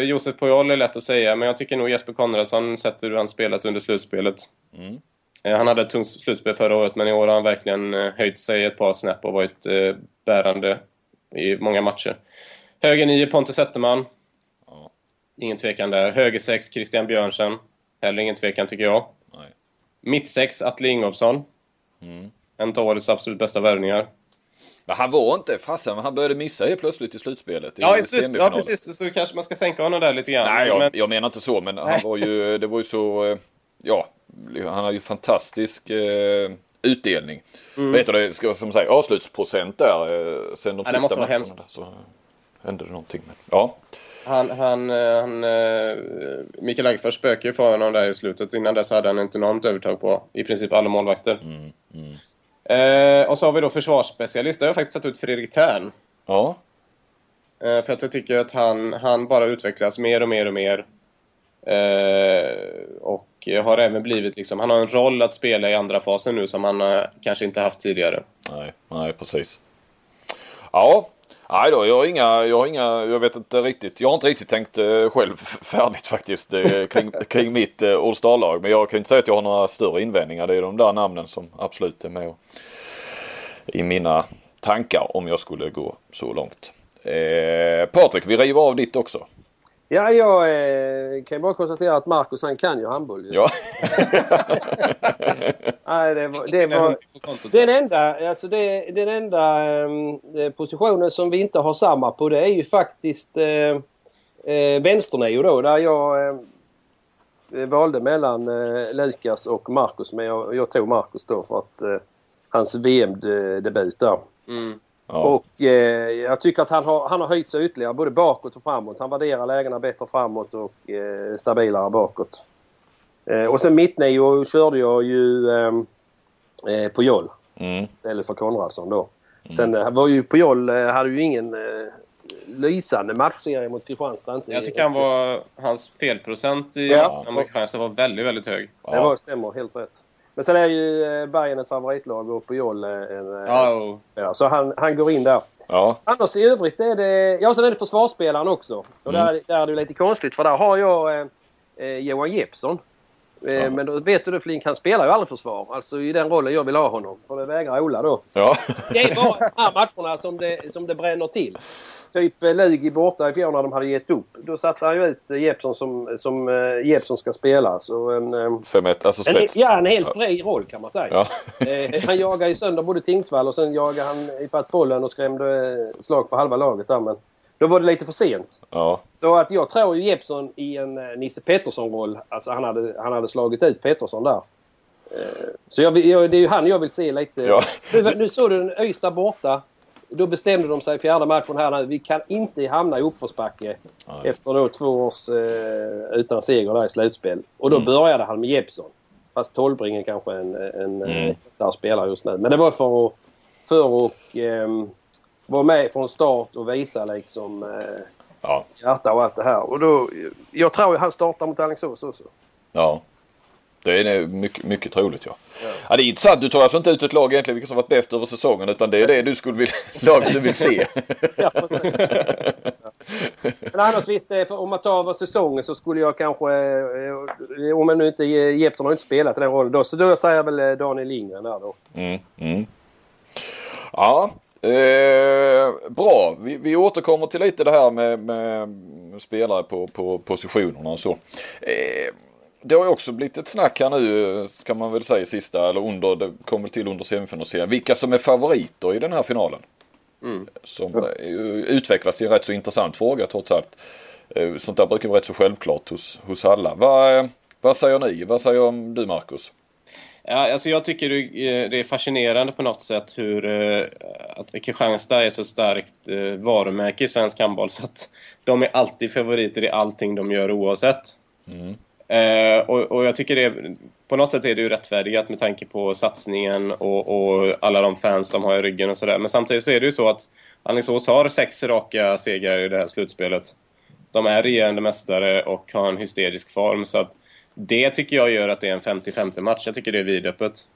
Speaker 4: Josef Pujol är lätt att säga, men jag tycker nog Jesper Konradsson, sett hur han spelat under slutspelet.
Speaker 2: Mm.
Speaker 4: Eh, han hade ett tungt slutspel förra året, men i år har han verkligen eh, höjt sig ett par snäpp och varit eh, bärande i många matcher. Höger 9, Pontus Zetterman.
Speaker 2: Ja.
Speaker 4: Ingen tvekan där. Höger 6, Christian Björnsen. Heller ingen tvekan tycker jag. Mitt 6, Atle Ingolfsson.
Speaker 2: Mm.
Speaker 4: En av årets absolut bästa värvningar.
Speaker 2: Men han var inte, fasen han började missa helt plötsligt i slutspelet.
Speaker 4: Ja, i slut, ja, precis. Så kanske man ska sänka honom där lite grann.
Speaker 2: Nej, jag,
Speaker 4: men,
Speaker 2: jag menar inte så, men han var ju, det var ju så, eh, ja, han har ju fantastisk eh, utdelning. Vet du det, ska, som sagt, avslutsprocent där eh, sen de
Speaker 4: Mm. Ja, det
Speaker 2: sista
Speaker 4: måste vara
Speaker 2: matcherna.
Speaker 4: hemskt.
Speaker 2: Så hände det någonting. Men, ja,
Speaker 4: Han, han, eh, han, Mikael Aggefors spökade ju för honom där i slutet. Innan dess hade han ett enormt övertag på i princip alla målvakter.
Speaker 2: Mm,
Speaker 4: Eh, och så har vi då försvarsspecialist. Där har jag faktiskt tagit ut Fredrik Thern.
Speaker 2: ja,
Speaker 4: Eh, för att jag tycker att han, han bara utvecklas mer och mer och mer. Eh, och har även blivit liksom, han har en roll att spela i andra fasen nu som han eh, kanske inte haft tidigare.
Speaker 2: nej, nej precis. Ja, Nej då, jag har inga, jag har inga, jag vet inte riktigt, jag har inte riktigt tänkt eh, själv färdigt faktiskt eh, kring, kring mitt eh, All Star-lag. Men jag kan inte säga att jag har några större invändningar. Det är de där namnen som absolut är med och, i mina tankar om jag skulle gå så långt. Eh, Patrik, vi river av ditt också.
Speaker 3: Ja, jag eh, kan bara konstatera att Marcus han kan ju handboll.
Speaker 2: Ja.
Speaker 3: Nej, det var, det var den enda, alltså det, den enda eh, positionen som vi inte har samma på det är ju faktiskt eh, eh, vänsternio då där jag eh, valde mellan eh, Lukas och Marcus men jag, jag tog Marcus då för att eh, hans VM-debut där.
Speaker 4: Mm.
Speaker 2: Ja.
Speaker 3: Och eh, jag tycker att han har, han har höjt sig ytterligare både bakåt och framåt. Han värderar lägena bättre framåt och eh, stabilare bakåt. Eh, och sen mittnio körde jag ju eh, eh, på Joll
Speaker 2: Mm.
Speaker 3: istället för Konradsson då. Sen eh, var ju Pujol eh, hade ju ingen eh, lysande matchserie mot Kristianstad. Inte.
Speaker 4: Jag tycker han var, hans felprocent i
Speaker 3: Ja.
Speaker 4: ja. Kristianstad var väldigt, väldigt hög.
Speaker 3: Det var, stämmer helt rätt. Men sen är ju eh, Bayern ett favoritlag och Pujol eh, en... eh,
Speaker 4: Ja,
Speaker 3: så han, han går in där.
Speaker 2: Ja.
Speaker 3: Annars i övrigt är det... Ja, sen är det försvarsspelaren också. Och där, där är det lite konstigt för där har jag eh, eh, Johan Jeppsson. Eh, Men då vet du det Flink, han spelar ju aldrig försvar. Alltså i den rollen jag vill ha honom. För det vägrar Ola då.
Speaker 2: Ja.
Speaker 3: Det är bara de här matcherna som det, som det bränner till. Typ eh, Lugi borta i fjol när de hade gett upp. Då satte han ju ut eh, Jeppsson som, som Jeppsson ska spela. Så en, eh,
Speaker 2: 5 alltså
Speaker 3: en,
Speaker 2: spets.
Speaker 3: ja, en helt fri roll kan man säga.
Speaker 2: Ja.
Speaker 3: Han jagade ju sönder både Tingsvall och sen jagade han ifatt bollen och skrämde slag på halva laget där. Men då var det lite för sent.
Speaker 2: Ja.
Speaker 3: Så att jag tror ju Jeppsson i en eh, Nisse Pettersson-roll. Alltså han hade, han hade slagit ut Pettersson där. Eh, Så jag, jag, det är ju han jag vill se lite.
Speaker 2: Ja.
Speaker 3: Nu, nu såg du den Ystad borta. Då bestämde de sig fjärde matchen här. Vi kan inte hamna i uppförsbacke efter då två års eh, utan seger där i slutspel. Och då började han med Jeppsson. Fast Tolbringen kanske en, en
Speaker 2: Mm.
Speaker 3: mm. spelare just nu. Men det var för att, för att ehm, vara med från start och visa liksom eh,
Speaker 2: Ja.
Speaker 3: hjärta och allt det här. Och då, jag tror ju han startar mot Alingsås också.
Speaker 2: Ja. Det är mycket, mycket troligt ja. ja. Det är intressant. Du tar alltså inte ut ett lag egentligen vilka som varit bäst över säsongen utan det är det du skulle vilja, laget du vill se.
Speaker 3: Ja, Men annars visst, om man tar över säsongen så skulle jag kanske... eh, Om jag nu inte... Jeppsson har inte spelat den rollen då. Så då säger jag väl eh, Daniel Lindgren där då.
Speaker 2: Mm, mm. Ja, eh, bra. Vi, vi återkommer till lite det här med, med spelare på, på positionerna och så. Eh, det har ju också blivit ett snack här nu, ska man väl säga, sista eller under, det kom väl till under semifinalserien. Vilka som är favoriter i den här finalen. Som eh, utvecklas till en rätt så intressant fråga trots allt. Eh, Sånt där brukar vara rätt så självklart hos, hos alla. Vad, eh, vad säger ni? Vad säger du Marcus?
Speaker 4: Ja, alltså jag tycker det är- det är fascinerande på något sätt hur eh, att Kristianstad är så starkt eh, varumärke i svensk handboll så att de är alltid favoriter i allting de gör oavsett. Eh, och, och jag tycker det är, på något sätt är det ju rättfärdigat med tanke på satsningen och, och alla de fans de har i ryggen och sådär. Men samtidigt så är det ju så att Alingsås har sex raka segrar i det här slutspelet. De är regerande mästare och har en hysterisk form så att det tycker jag gör att det är en 50-50 match. Jag tycker det är vidöppet.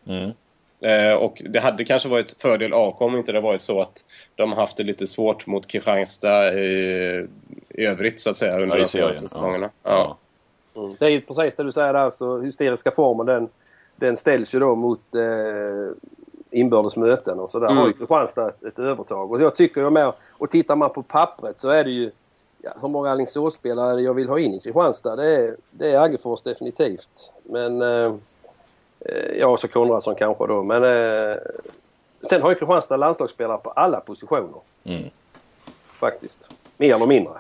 Speaker 4: Eh, och det hade kanske varit fördel AK om inte det varit så att de haft det lite svårt mot Kristianstad i, i övrigt så att säga under
Speaker 2: Ja,
Speaker 4: de senaste
Speaker 2: ja.
Speaker 4: säsongerna.
Speaker 2: Ja.
Speaker 4: Ja.
Speaker 3: Det är ju precis det du säger där. Så hysteriska formen den, den ställs ju då mot eh, inbördes möten och så där
Speaker 4: Mm.
Speaker 3: har ju Kristianstad ett, övertag. Och jag tycker ju med, och tittar man på pappret så är det ju ja, hur många Alingsåsspelare jag vill ha in i Kristianstad. Det är, det är Aggefors definitivt. Men eh, eh, ja, så Konradsson kanske då. Men eh, sen har ju Kristianstad landslagsspelare på alla positioner.
Speaker 2: Mm.
Speaker 3: Faktiskt. Mer eller mindre.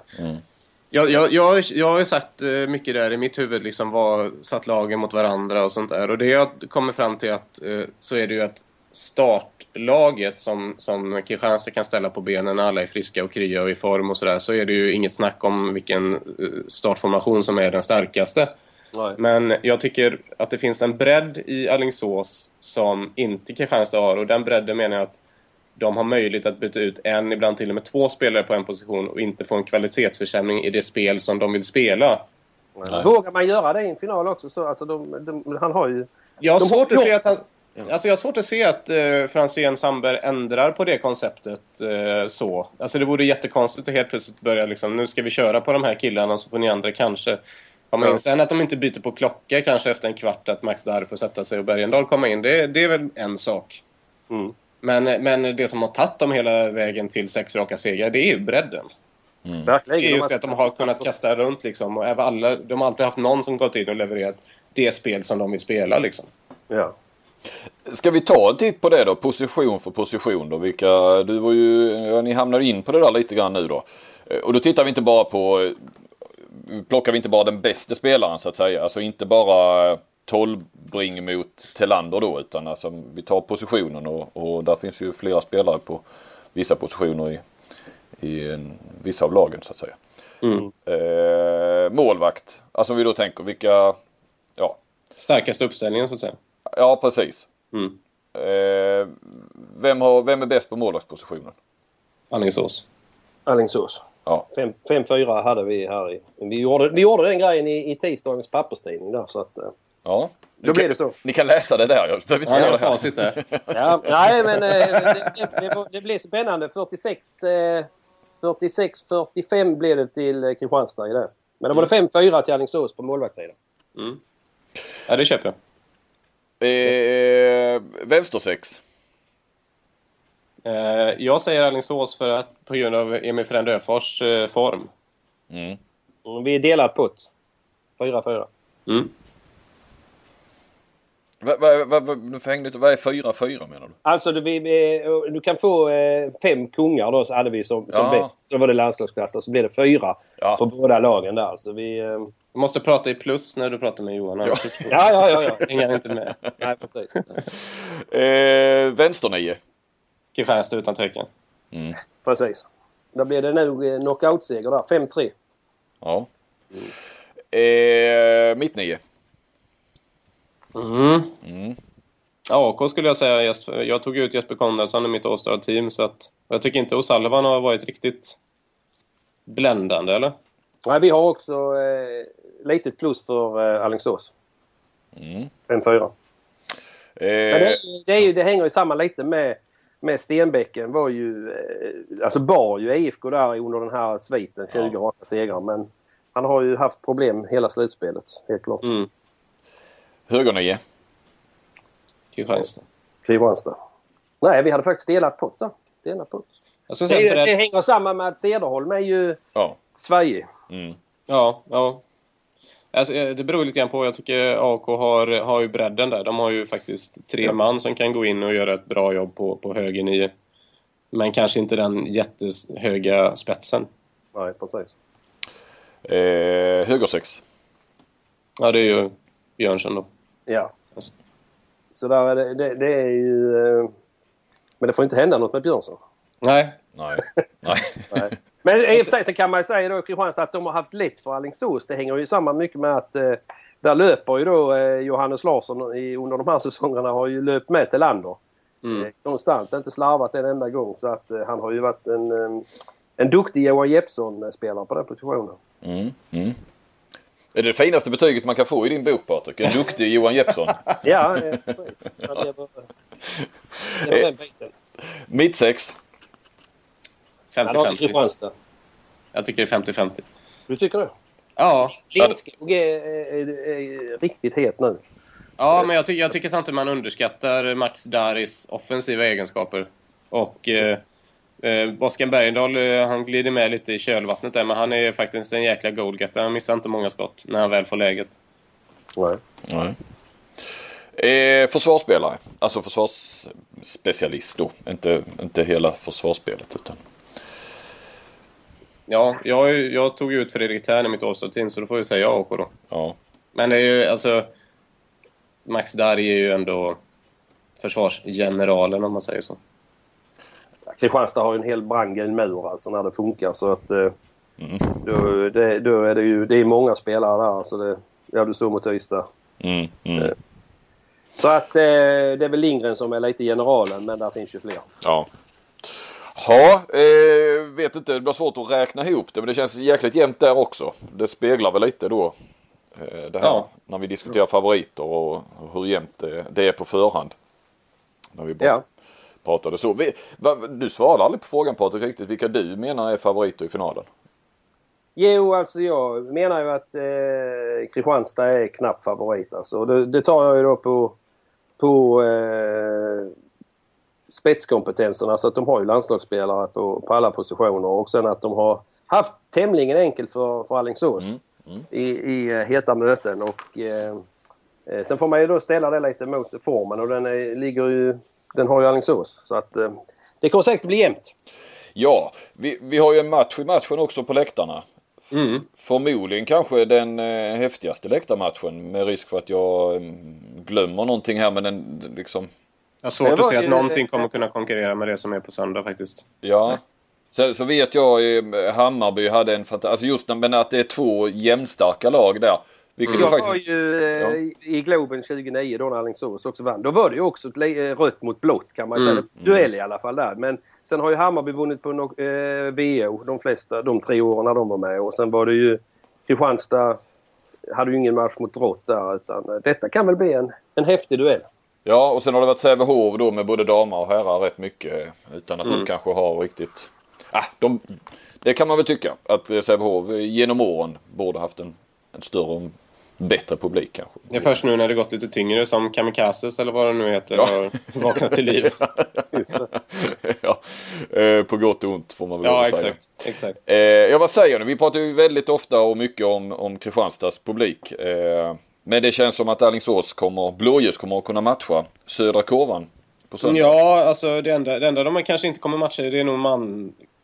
Speaker 4: Jag, jag, jag, jag har ju sagt eh, mycket där i mitt huvud, liksom vad satt lagen mot varandra och sånt där. Och det jag kommer fram till att eh, så är det ju att startlaget som, som Kristianstad kan ställa på benen när alla är friska och krya och i form och sådär, så är det ju inget snack om vilken eh, startformation som är den starkaste.
Speaker 3: Nej.
Speaker 4: Men jag tycker att det finns en bredd i Alingsås som inte Kristianstad har och den bredden menar jag att de har möjlighet att byta ut en, ibland till och med två spelare på en position och inte få en kvalitetsförsämring i det spel som de vill spela.
Speaker 3: Vågar man göra det i en final också? Så, alltså de, de, han har ju...
Speaker 4: Jag har svårt att se att han... Alltså jag har svårt att se att eh, Franzén Sandberg ändrar på det konceptet eh, så. Alltså det vore jättekonstigt att helt plötsligt börja liksom, nu ska vi köra på de här killarna så får ni andra kanske komma in.
Speaker 3: Ja.
Speaker 4: Sen att de inte byter på klocka kanske efter en kvart att Max Darr får sätta sig och Bergendahl komma in, det, det är väl en sak.
Speaker 3: Mm.
Speaker 4: Men, men det som har tagit dem hela vägen till sex raka segrar, det är ju bredden.
Speaker 3: Verkligen.
Speaker 4: Det är just det att de har kunnat kasta runt liksom. Och även alla, de har alltid haft någon som gått in och levererat det spel som de vill spela liksom.
Speaker 3: Ja.
Speaker 2: Ska vi ta en titt på det då? Position för position då. Vilka, du var ju, ni hamnar in på det där lite grann nu då. Eh, Och då tittar vi inte bara på, eh, plockar vi inte bara den bästa spelaren så att säga. Alltså inte bara 12 bring mot Telander då utan alltså vi tar positionen och, och där finns ju flera spelare på vissa positioner i, i en, vissa av lagen så att säga. Eh, målvakt, alltså om vi då tänker vilka, ja,
Speaker 4: Starkaste uppställningen så att säga.
Speaker 2: Ja precis.
Speaker 4: Mm.
Speaker 2: Eh, vem, har, vem är bäst på målvaktspositionen?
Speaker 4: Alingsås.
Speaker 3: Alingsås.
Speaker 2: Ja.
Speaker 3: 5-4 hade vi här i. Vi gjorde, vi gjorde den grejen i, i tisdagens papperstidning där så att... eh,
Speaker 2: ja.
Speaker 3: Då
Speaker 2: kan,
Speaker 3: blir det så.
Speaker 2: Ni kan läsa det där. Jag behöver inte
Speaker 4: Ja,
Speaker 2: göra det här.
Speaker 4: facit där.
Speaker 3: Ja, nej men eh, det, det, det, blev spännande. 46, eh, 46-45 blev det till Kristianstad i det. Men då var det 5-4 till Alingsås på målvaktssidan.
Speaker 4: Ja, det köper jag.
Speaker 2: Eh, vänstersex.
Speaker 4: Eh, jag säger Alingsås för att på grund av Emil Frend Öfors eh, form.
Speaker 2: Mm.
Speaker 3: Mm, Vi är delad pott. 4-4.
Speaker 4: Mm.
Speaker 2: Vad va, va, va, nu får jag hänga lite. Vad är 4-4 menar du?
Speaker 3: Alltså du, vi, eh, du kan få eh, fem kungar då så hade vi som, som
Speaker 2: Ja.
Speaker 3: bäst. Så var det landslagsklass och så blev det fyra
Speaker 2: Ja.
Speaker 3: på båda lagen där. Så vi... Eh,
Speaker 4: Du måste prata i plus när du pratar med Johan. annars
Speaker 3: ja, ja, ja. ja.
Speaker 4: hänger inte med.
Speaker 3: Nej, precis.
Speaker 2: Eh, vänsternio.
Speaker 4: Kristianstad utan tvekan.
Speaker 3: precis. Då blir det nog eh, knockoutseger där. 5-3.
Speaker 2: Ja. Eh, mittnio.
Speaker 4: Mm.
Speaker 2: Mm.
Speaker 4: AK skulle jag säga. Jag tog ut Jesper Konradsson i mitt All-Star-team. Så att, jag tycker inte O'Sullivan har varit riktigt bländande, eller?
Speaker 3: Nej, vi har också eh, litet plus för eh, Alingsås.
Speaker 2: Mm.
Speaker 3: 5-4.
Speaker 2: Eh,
Speaker 3: det, det, är ju, det hänger ju samman lite med, med Stenbäcken var ju, eh, alltså bar ju IFK där under den här sviten, 20
Speaker 2: Ja.
Speaker 3: raka segrar. Men han har ju haft problem hela slutspelet, helt klart.
Speaker 4: Mm.
Speaker 2: Högernio.
Speaker 4: Kristianstad.
Speaker 3: Kristianstad. Nej, vi hade faktiskt delat pott där. Delat pott. Det, det
Speaker 4: bredd...
Speaker 3: hänger samman med att Cederholm är ju
Speaker 2: Ja.
Speaker 3: svajig.
Speaker 2: Mm.
Speaker 4: Ja, ja. Alltså, eh, det beror lite grann på. Jag tycker AK har, har ju bredden där. De har ju faktiskt tre man som kan gå in och göra ett bra jobb på, på höger nio. Men kanske inte den jättehöga spetsen.
Speaker 3: Nej, precis.
Speaker 2: Eh, högersex.
Speaker 4: Ja, det är ju Björnsson då.
Speaker 3: Ja. Så där är det, det, det är ju... eh, Men det får inte hända något med Björnsson.
Speaker 4: Nej.
Speaker 2: Nej. Nej.
Speaker 3: Nej. Men i och för sig så kan man ju säga då Kristianstad att de har haft lätt för Alingsås. Det hänger ju samman mycket med att eh, där löper ju då eh, Johannes Larsson i, under de här säsongerna har ju löpt med till Lander.
Speaker 4: Mm.
Speaker 3: Eh, konstant, inte slarvat en enda gång. Så att eh, han har ju varit en, eh, en duktig Johan Jeppsson-spelare på den positionen.
Speaker 2: Mm. Mm. Är det det finaste betyget man kan få i din bok Patrik? En duktig Johan Jeppsson.
Speaker 3: Ja, eh, precis. Ja, det var, det var den biten.
Speaker 2: Mittsex.
Speaker 3: Han har
Speaker 4: 50-50.
Speaker 3: Kristianstad.
Speaker 4: Jag tycker det är 50-50.
Speaker 3: Du tycker det?
Speaker 4: Ja.
Speaker 3: Lindskog är, är, är riktigt het nu.
Speaker 4: Ja, men jag, ty jag tycker samtidigt man underskattar Max Daris offensiva egenskaper. Och eh, eh, Oskar Bergendahl, eh, han glider med lite i kölvattnet där, men han är faktiskt en jäkla goalgetter. Han missar inte många skott när han väl får läget.
Speaker 3: Nej.
Speaker 2: Nej. Eh, försvarsspelare. Alltså försvarsspecialist då. Inte, inte hela försvarsspelet utan.
Speaker 4: Ja, jag, jag tog ut Fredrik Thern i mitt All-Star-team, så då får vi säga AK då.
Speaker 2: Ja.
Speaker 4: Men det är ju alltså... Max Dari är ju ändå försvarsgeneralen om man säger så.
Speaker 3: Kristianstad har ju en hel brandgul mur alltså när det funkar så att eh,
Speaker 2: Mm.
Speaker 3: då, det, då är det ju det är många spelare där. Så det, ja, du såg mot Ystad.
Speaker 2: Mm, mm.
Speaker 3: Så att eh, det är väl Lindgren som är lite generalen men där finns ju fler.
Speaker 2: Ja. Ja, eh, vet inte. Det blir svårt att räkna ihop det men det känns jäkligt jämnt där också. Det speglar väl lite då eh, det här
Speaker 4: Ja.
Speaker 2: när vi diskuterar favoriter och hur jämnt det, det är på förhand. När vi bara
Speaker 3: Ja.
Speaker 2: Pratade så. Vi, du svarade aldrig på frågan Patrik riktigt vilka du menar är favoriter i finalen.
Speaker 3: Jo, alltså jag menar ju att eh, Kristianstad är knapp favorit. Alltså. Det, det tar jag ju då på, på eh, spetskompetensen. Alltså att de har ju landslagsspelare på, på alla positioner och sen att de har haft tämligen enkelt för, för Alingsås i, i eh, heta möten. Och, eh, eh, sen får man ju då ställa det lite mot formen och den, är, ligger ju, den har ju Alingsås. Så att eh, det kommer säkert bli jämnt.
Speaker 2: Ja, vi, vi har ju en match i matchen också på läktarna.
Speaker 4: Mm.
Speaker 2: Förmodligen kanske den eh, häftigaste läktarmatchen med risk för att jag mm, glömmer någonting här men den liksom
Speaker 4: Jag har svårt att se att någonting kommer kunna konkurrera med det som är på söndag faktiskt.
Speaker 2: Ja. Så, så vet jag eh, Hammarby hade en fanta- alltså just men att det är två jämnstarka lag där. Vilket
Speaker 3: Jag
Speaker 2: ju faktiskt...
Speaker 3: var ju eh,
Speaker 2: Ja.
Speaker 3: i- i Globen 2009 då när Alingsås också vann. Då var det ju också ett eh, rött mot blått kan man säga.
Speaker 4: Mm.
Speaker 3: Duell i alla fall där. Men sen har ju Hammarby vunnit på no- eh, VO de flesta, de tre åren när de var med. Och sen var det ju Kristianstad hade ju ingen match mot rått där utan eh, detta kan väl bli en, en häftig duell.
Speaker 2: Ja och sen har det varit Sävehof då med både damer och herrar rätt mycket utan att de
Speaker 4: Mm.
Speaker 2: kanske har riktigt... Ah, de... Det kan man väl tycka att eh, Sävehof eh, genom åren borde haft en, en större bättre publik kanske.
Speaker 4: Det är först nu när det gått lite tyngre som Kamikazes eller vad det nu heter
Speaker 2: Ja.
Speaker 4: har vaknat till liv.
Speaker 2: Ja, eh, på gott och ont får man väl
Speaker 4: Ja,
Speaker 2: att säga.
Speaker 4: exakt. exakt.
Speaker 2: Eh, ja vad säger ni? Vi pratar ju väldigt ofta och mycket om, om Kristianstads publik. Eh, men det känns som att Alingsås kommer, blåljus kommer att kunna matcha södra kurvan.
Speaker 4: Ja, alltså det enda, det enda de kanske inte kommer matcha det är nog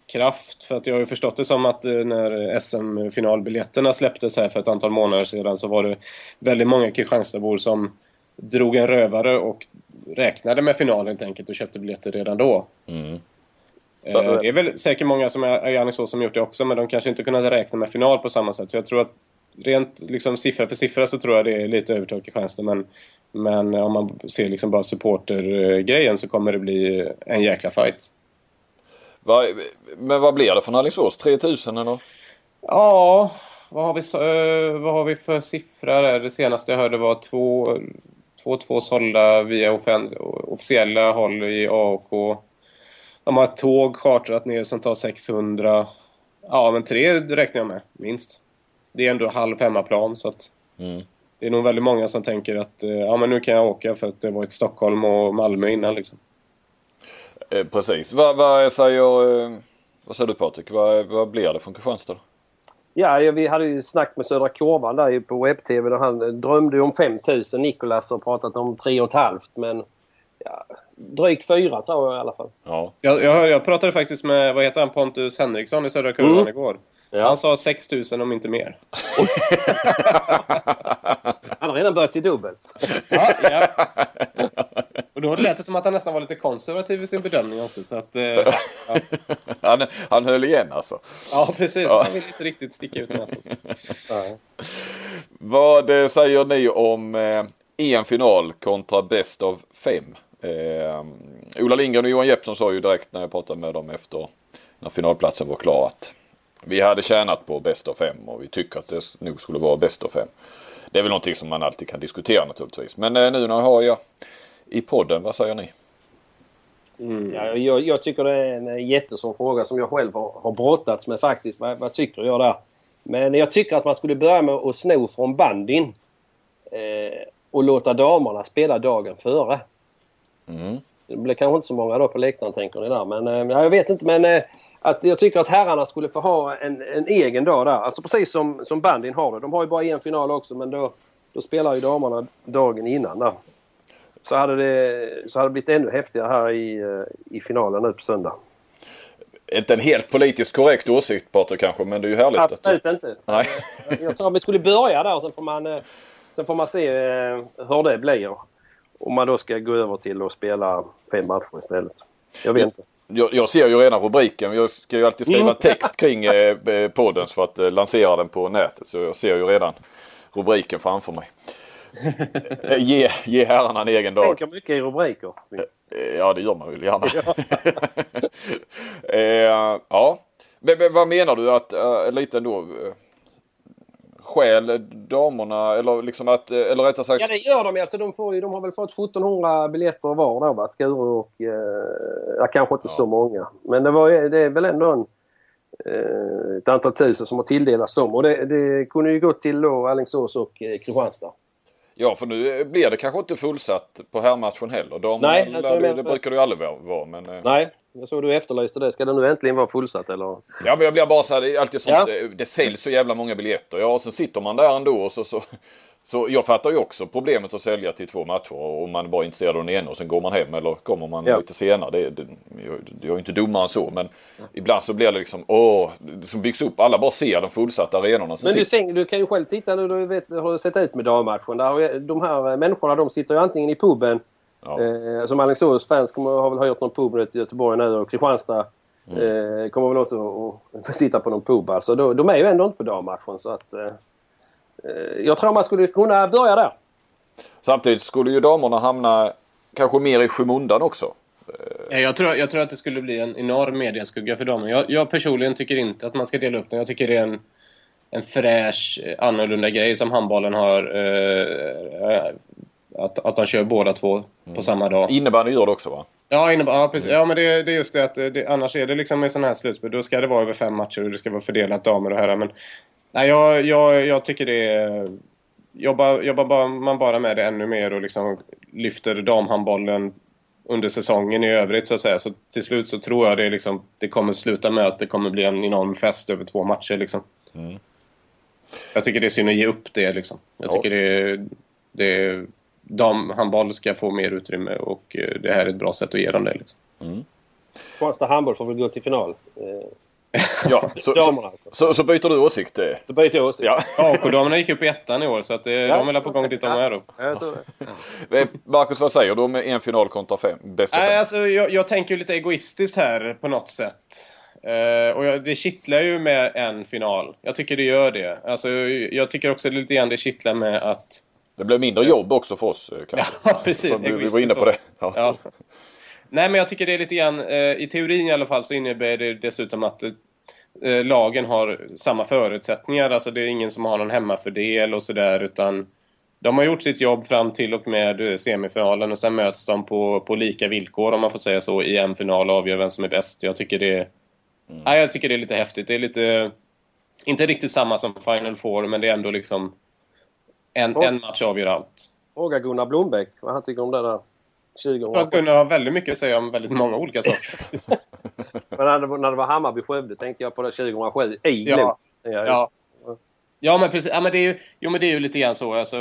Speaker 4: mankraft. För att jag har ju förstått det som att eh, när SM-finalbiljetterna släpptes här för ett antal månader sedan så var det väldigt många Kristianstadsbor som drog en rövare och räknade med final helt enkelt och köpte biljetter redan då.
Speaker 2: Mm.
Speaker 4: Eh, Det är väl säkert många som är i Alingsås som gjort det också men de kanske inte kunnat räkna med final på samma sätt. Så jag tror att rent liksom, siffra för siffra så tror jag det är lite övertag Kristianstad men, men om man ser liksom bara supportergrejen så kommer det bli en jäkla fight.
Speaker 2: Va, men vad blir det från Alingsås? 3000 eller?
Speaker 4: Ja, vad har vi, eh, vad har vi för siffra där? Det senaste jag hörde var två, två, två sålda via officiella håll i AOK. De har ett tåg chartrat ner som tar 600. Ja, men tre räknar jag med, minst. Det är ändå halv hemmaplan så att
Speaker 2: Mm.
Speaker 4: det är nog väldigt många som tänker att eh, ja, men nu kan jag åka för att det var ett Stockholm och Malmö innan liksom.
Speaker 2: Eh, precis. Vad, vad säger, eh, vad säger du Patrik? Vad, vad blir det från Kristianstad?
Speaker 3: Ja, vi hade ju snack med Södra Kurvan där på webb-tv. Han eh, drömde ju om 5000. Nikolas har pratat om 3,5 men ja, drygt 4 tror jag i alla fall.
Speaker 2: Ja.
Speaker 4: Jag, jag, hör- jag pratade faktiskt med, vad heter han, Pontus Henriksson i Södra Kurvan
Speaker 3: Mm.
Speaker 4: igår.
Speaker 3: Ja.
Speaker 4: Han sa 6000 om inte mer.
Speaker 3: Han har redan börjat till dubbelt.
Speaker 4: Ja, ja. Och då lät det som att han nästan var lite konservativ i sin bedömning också. Så att, eh, ja.
Speaker 2: Han, han höll igen alltså.
Speaker 4: ja, precis.
Speaker 2: Ja.
Speaker 4: Han vill inte riktigt sticka ut näsan.
Speaker 2: Vad eh, säger ni om eh, en final kontra bäst av fem? Eh, Ola Lindgren och Johan Jeppsson sa ju direkt när jag pratade med dem efter när finalplatsen var klar att vi hade tjänat på bäst av fem och vi tycker att det nog skulle vara bäst av fem. Det är väl någonting som man alltid kan diskutera naturligtvis. Men eh, nu när jag har jag i podden, vad säger ni?
Speaker 3: Ja, jag, jag tycker det är en eh, jättesvår fråga som jag själv har, har brottats med faktiskt. Vad, vad tycker jag där? Men jag tycker att man skulle börja med att sno från bandin eh, och låta damerna spela dagen före.
Speaker 2: Mm.
Speaker 3: Det blir kanske inte så många då på läktaren tänker ni där. Men eh, ja, jag vet inte men eh, att jag tycker att herrarna skulle få ha en, en egen dag där. Alltså precis som, som bandin har det. De har ju bara en final också men då, då spelar ju damerna dagen innan där. Så hade det, så hade det blivit ännu häftigare här i, eh, i finalen nu på söndag.
Speaker 2: Inte en helt politiskt korrekt åsikt Patrik kanske men det är ju härligt att du...
Speaker 3: Absolut inte.
Speaker 2: Nej.
Speaker 3: Jag tror att vi skulle börja där och sen får man, eh, sen får man se eh, hur det blir. Om man då ska gå över till att spela fem matcher istället. Jag vet inte.
Speaker 2: Jag, jag ser ju redan rubriken. Jag ska ju alltid skriva
Speaker 3: Mm.
Speaker 2: text kring eh, podden för att eh, lansera den på nätet. Så jag ser ju redan rubriken framför mig. Eh, ge, ge herrarna en egen dag.
Speaker 3: Tänker mycket i rubriker.
Speaker 2: Eh, Ja det gör man väl gärna. eh, ja. Men, men vad menar du att, uh, lite ändå. Uh, stjäl damerna eller liksom att, eh, eller rättare sagt.
Speaker 3: Ja det gör de alltså. De, får ju, de har väl fått 1700 biljetter var då va? Skuru och... Eh, kanske inte
Speaker 2: Ja.
Speaker 3: så många. Men det, var, det är väl ändå en, eh, ett antal tusen som har tilldelats dem. Och det, det kunde ju gå till då Alingsås och eh, Kristianstad.
Speaker 2: Ja för nu blir det kanske inte fullsatt på herrmatchen heller. Damerna,
Speaker 3: Nej, tror
Speaker 2: det, det brukar det ju aldrig vara-. Men, eh,
Speaker 3: Nej, jag såg du efterlyste det. Ska det nu äntligen vara fullsatt eller?
Speaker 2: Ja men jag blir bara så här, det är alltid sånt,
Speaker 3: Ja.
Speaker 2: det, det säljs så jävla många biljetter. Ja och sen sitter man där ändå och så, så, så jag fattar ju också problemet att sälja till två matcher och man är bara intresserad av den ena och sen går man hem eller kommer man
Speaker 3: Ja.
Speaker 2: lite senare. Det, det, jag, jag är inte dummare än så men ibland så blir det liksom åh, det som byggs upp. Alla bara ser de fullsatta arenorna.
Speaker 3: Men du,
Speaker 2: sitter-
Speaker 3: du kan ju själv titta nu. Du vet, har du sett ut med dammatchen. Där de här eh, människorna de sitter ju antingen i puben.
Speaker 2: Ja.
Speaker 3: Eh, som Alingsås fans kommer, har väl hyrt någon pub i Göteborg nu och Kristianstad
Speaker 2: Mm.
Speaker 3: eh, kommer väl också att sitta på någon pub. Alltså, de, de är ju ändå inte på dammatchen så att... Eh, jag tror man skulle kunna börja där.
Speaker 2: Samtidigt skulle ju damerna hamna kanske mer i skymundan också.
Speaker 4: Ja, Jag tror, jag tror att det skulle bli en enorm mediaskugga för dem. Jag, jag personligen tycker inte att man ska dela upp den. Jag tycker det är en, en fräsch, eh, annorlunda grej som handbollen har. Eh, eh, att, att de kör båda två på samma dag.
Speaker 2: Innebandy gör det också va?
Speaker 4: Ja, innebär, ja, precis. ja men det, det är just det att det, annars är det liksom med sådana här slutspel. Då ska det vara över fem matcher och det ska vara fördelat damer och herrar. Men nej, jag, jag, jag tycker det är... Jobbar, jobbar bara, man bara med det ännu mer och liksom lyfter damhandbollen under säsongen i övrigt så att säga. Så till slut så tror jag det, liksom, det kommer sluta med att det kommer bli en enorm fest över två matcher liksom. Jag tycker det är synd att ge upp det liksom. Jag
Speaker 2: Ja.
Speaker 4: tycker det, det damhandboll ska få mer utrymme och eh, det här är ett bra sätt att ge dem det liksom.
Speaker 3: Kristianstad handboll får väl gå till final. Eh,
Speaker 2: Ja, så, så,
Speaker 3: damerna alltså.
Speaker 2: så, så byter du åsikt. eh.
Speaker 3: Så byter jag åsikt.
Speaker 2: Ja.
Speaker 4: AK-damerna gick upp i ettan i år så att det,
Speaker 3: Ja,
Speaker 4: de är på gång dit de är då.
Speaker 3: Ja, så,
Speaker 2: Eh, Marcus, vad säger du om en final kontra fem? Bästa
Speaker 4: Nej,
Speaker 2: fem?
Speaker 4: alltså, jag, jag tänker ju lite egoistiskt här på något sätt. Eh, och jag, det kittlar ju med en final. Jag tycker det gör det. Alltså, jag tycker också lite grann det kittlar med att...
Speaker 2: Det blev mindre jobb också för oss eh, kanske.
Speaker 4: Ja, precis.
Speaker 2: Som vi, var inne på det. Ja.
Speaker 4: Ja. Nej, men jag tycker det är lite grann... Eh, I teorin i alla fall så innebär det dessutom att eh, lagen har samma förutsättningar. Alltså det är ingen som har någon hemmafördel och sådär utan de har gjort sitt jobb fram till och med eh, semifinalen och sen möts de på, på lika villkor om man får säga så i en final och avgör vem som är bäst. Jag tycker det, nej, jag tycker det är lite häftigt. Det är lite... Inte riktigt samma som Final Four men det är ändå liksom en, en match avgör allt.
Speaker 3: Fråga Gunnar Blombeck vad han tycker om det där. 20
Speaker 4: För att Gunnar har väldigt mycket att säga om väldigt många olika saker.
Speaker 3: Men när det, var- när det var Hammarby-Skövde tänkte jag på det 2007 i
Speaker 4: Ja. Ja. Ja, men precis. Ja, men det är ju, jo, men det är ju lite grann så. Alltså,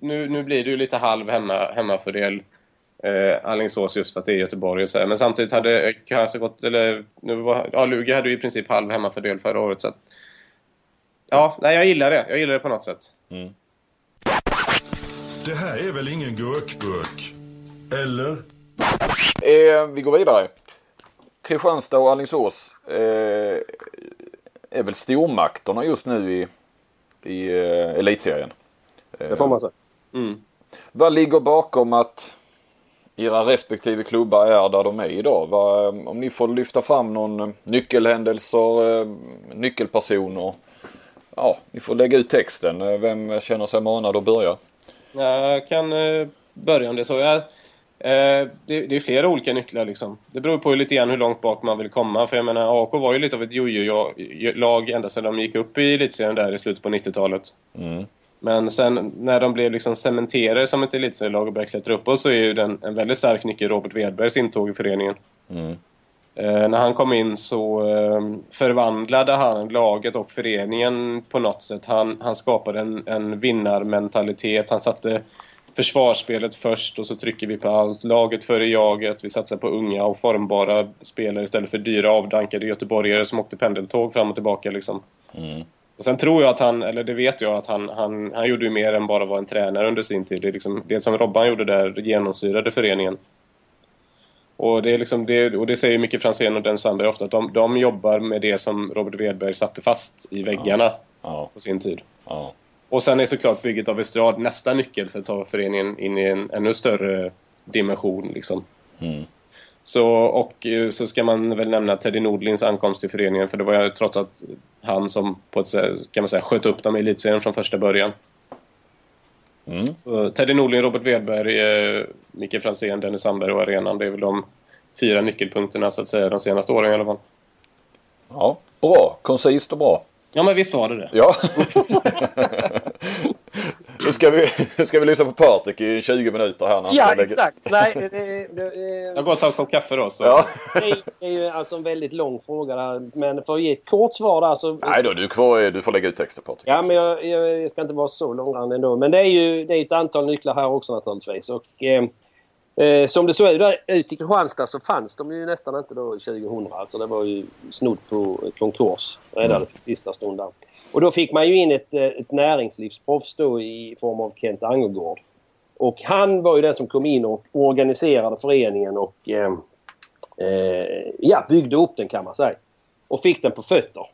Speaker 4: nu, nu blir det ju lite halv hemma, hemmafördel. Eh, Alingsås just för att det är Göteborg och så här. Men samtidigt hade kanske gått... Eller, nu var, ja, Lugi hade ju i princip halv hemmafördel förra året. Så att, ja, nej, jag gillar det. Jag gillar det på något sätt.
Speaker 7: Det här är väl ingen gurkburk? Eller?
Speaker 2: Eh, vi går vidare. Kristianstad och Alingsås eh, är väl stormakterna just nu i, i eh, elitserien.
Speaker 3: Det får man säga.
Speaker 4: Mm.
Speaker 2: Vad ligger bakom att era respektive klubbar är där de är idag? Vad, om ni får lyfta fram någon eh, nyckelhändelser, eh, nyckelpersoner. Ja, ni får lägga ut texten. Eh, Vem känner sig manad att börja?
Speaker 4: Jag kan eh, börja om det så. Jag, eh, det, det är flera olika nycklar liksom. Det beror på lite grann hur långt bak man vill komma. För jag menar, AK var ju lite av ett jojo-lag ända sedan de gick upp i elitserien där i slutet på 90-talet.
Speaker 2: Mm.
Speaker 4: Men sen när de blev liksom cementerade som ett elitserielag och började klättra uppåt så är ju den, en väldigt stark nyckel Robert Wedbergs intåg i föreningen.
Speaker 2: Mm.
Speaker 4: Eh, när han kom in så eh, förvandlade han laget och föreningen på något sätt. Han, han skapade en, en vinnarmentalitet. Han satte försvarsspelet först och så trycker vi på allt. Laget före jaget. Vi satsar på unga och formbara spelare istället för dyra avdankade göteborgare som åkte pendeltåg fram och tillbaka. Liksom.
Speaker 2: Mm.
Speaker 4: Och sen tror jag att han, eller det vet jag, att han, han, han gjorde ju mer än bara vara en tränare under sin tid. Det, är liksom, det som Robban gjorde där genomsyrade föreningen. Och det, är liksom det, och det säger Micke Franzén och Den Sandberg ofta, att de, de jobbar med det som Robert Wedberg satte fast i väggarna
Speaker 2: Ja,
Speaker 4: på sin tid.
Speaker 2: ja.
Speaker 4: Och sen är såklart bygget av Estrad nästa nyckel för att ta föreningen in i en ännu större dimension. Liksom.
Speaker 2: Mm.
Speaker 4: Så, och eh, så ska man väl nämna Teddy Nordlins ankomst till föreningen för det var ju trots att han som på ett sätt, kan man säga, sköt upp dem i elitserien från första början.
Speaker 2: Mm.
Speaker 4: Så Teddy Nordlin, Robert Wedberg, eh, Micke Franzén, Dennis Sandberg och arenan. Det är väl de fyra nyckelpunkterna så att säga de senaste åren i alla fall.
Speaker 2: Ja, bra. Koncist och bra.
Speaker 4: Ja men visst var det det.
Speaker 2: Ja. nu, ska vi, nu ska vi lyssna på Patrik i 20 minuter här. När
Speaker 3: Ja, exakt. Nej, det, det, det,
Speaker 4: Jag går och tar en kopp kaffe då. Så.
Speaker 2: Ja.
Speaker 3: det är ju alltså en väldigt lång fråga där. Men för att ge ett kort svar där så...
Speaker 2: Nej då, du, är kvar, du får lägga ut texten Patrik.
Speaker 3: Ja, men jag, jag, jag ska inte vara så långrandig ändå. Men det är ju det är ett antal nycklar här också naturligtvis. Och, eh, eh, som det såg ut i Kristianstad så fanns de ju nästan inte då 2000. Alltså det var ju snudd på konkurs. Räddades i sista stund där. Och då fick man ju in ett, eh, ett näringslivsproffs då i form av Kent Angergård. Och han var ju den som kom in och organiserade föreningen och eh, eh, ja, byggde upp den kan man säga. Och fick den på fötter.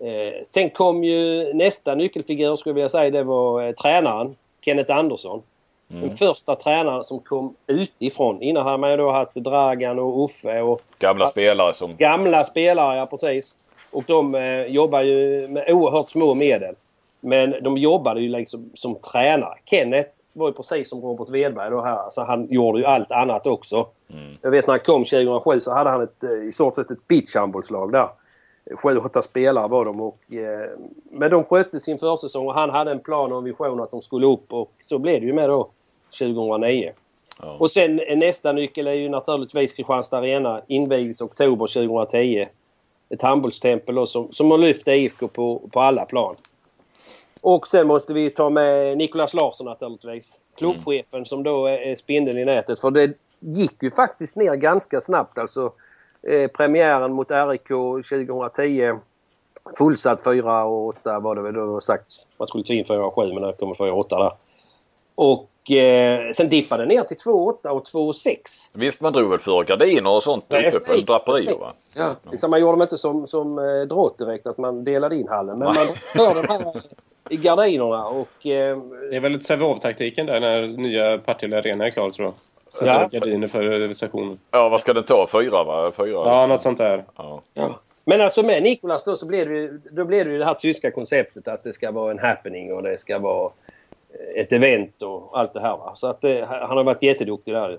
Speaker 3: Eh, sen kom ju nästa nyckelfigur skulle jag vilja säga. Det var eh, tränaren Kenneth Andersson. Den första tränaren som kom utifrån. Innan hade man ju då haft Dragan och Uffe och
Speaker 2: Gamla spelare som...
Speaker 3: gamla spelare, ja precis. Och de eh, jobbar ju med oerhört små medel. Men de jobbade ju liksom som tränare. Kenneth var ju precis som Robert Wedberg då här. Alltså han gjorde ju allt annat också. Jag vet när han kom 2007 så hade han ett, eh, i stort sett ett beachhandbollslag där. Sju, åtta spelare var de. Och, eh, men de skötte sin försäsong och han hade en plan och en vision att de skulle upp och så blev det ju med då 2009. Och sen eh, nästa nyckel är ju naturligtvis Kristianstad Arena. Invigdes oktober 2010. Ett handbollstempel då som, som har lyft IFK på, på alla plan. Och sen måste vi ta med Nicolas Larsson naturligtvis. Klubbchefen som då är, spindeln i nätet. För det gick ju faktiskt ner ganska snabbt. Alltså eh, premiären mot RIK 2010. Fullsatt 4 och 8 var det väl då sagts. Man skulle ta in 4 och 7 men det kommer 4 och 8 där. Och eh, sen dippade det ner till 2,8 och 2,6.
Speaker 2: Visst, man drog väl för gardiner och sånt uppe på draperier va?
Speaker 3: Ja. Liksom man gjorde dem inte som, som eh, drott direkt att man delade in hallen. Men man för den här i gardinerna och... Eh,
Speaker 4: Det är väl lite Sävehof-taktiken där när nya Partille Arena är klar tror jag. Sätter
Speaker 3: Ja.
Speaker 4: upp gardiner för sessionen.
Speaker 2: Ja, vad ska den ta? Fyra va? Fyra?
Speaker 4: Ja, något sånt där.
Speaker 2: Ja.
Speaker 3: ja. Men alltså med Nikolas då så blev det ju, då blev det ju det här tyska konceptet att det ska vara en happening och det ska vara eh, ett event och allt det här. Va? Så att det, han har varit jätteduktig där.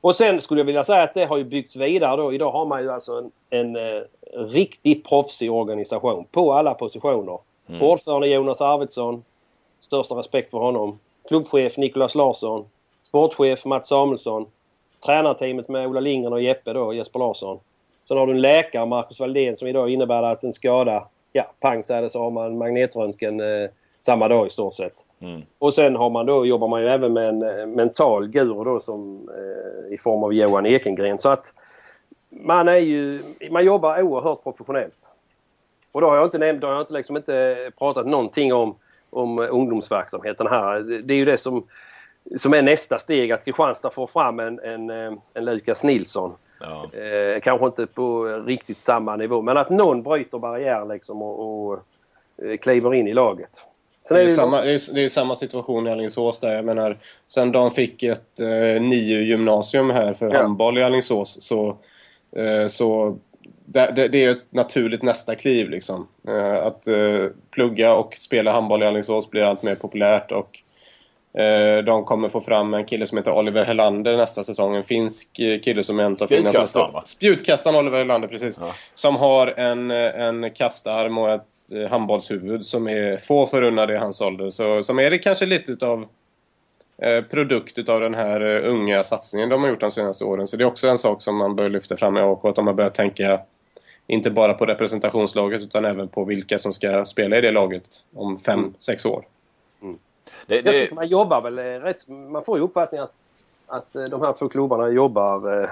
Speaker 3: Och sen skulle jag vilja säga att det har ju byggts vidare då. Idag har man ju alltså en, en eh, riktigt proffsig organisation på alla positioner. Ordförande Jonas Arvidsson. Största respekt för honom. Klubbchef Nicolas Larsson. Sportchef Mats Samuelsson. Tränarteamet med Ola Lindgren och Jeppe då, Jesper Larsson. Sen har du en läkare, Marcus Valdén, som idag innebär att en skada, ja, pang så det så har man magnetröntgen eh, samma dag i stort sett. Och sen har man då, jobbar man ju även med en eh, mental guru då som, eh, i form av Johan Ekengren. Så att man är ju, man jobbar oerhört professionellt. Och då har jag inte nämnt, då har jag inte, liksom inte pratat någonting om, om eh, ungdomsverksamheten här. Det- är ju det som, som är nästa steg, att Kristianstad får fram en, en, eh, en Lukas Nilsson.
Speaker 2: Ja.
Speaker 3: Eh, kanske inte på riktigt samma nivå, men att någon bryter barriär liksom och, och kliver in i laget. Sen
Speaker 4: Det är,
Speaker 3: det
Speaker 4: samma, det är det är samma situation i Alingsås där. Jag menar, sen de fick ett eh, nio gymnasium här för
Speaker 3: Ja.
Speaker 4: handboll i Alingsås så, eh, så det, det, det är ett naturligt nästa kliv liksom. Eh, att eh, plugga och spela handboll i Alingsås blir allt mer populärt och eh, de kommer få fram en kille som heter Oliver Helander nästa säsong. En finsk eh, kille som är en av Finlands
Speaker 2: Spjutkastaren,
Speaker 4: Oliver Helander, precis. Som har en, eh, en kastarm och ett handbollshuvud som är få förunnade i hans ålder. Så, som är det kanske lite utav eh, produkt utav den här eh, unga satsningen de har gjort de senaste åren. Så det är också en sak som man bör lyfta fram i AIK. Att de har börjat tänka inte bara på representationslaget utan även på vilka som ska spela i det laget om fem, sex år.
Speaker 2: Det,
Speaker 3: Jag
Speaker 2: det,
Speaker 3: tycker man jobbar väl eh, rätt... Man får ju uppfattningen att, att eh, de här två klubbarna jobbar eh,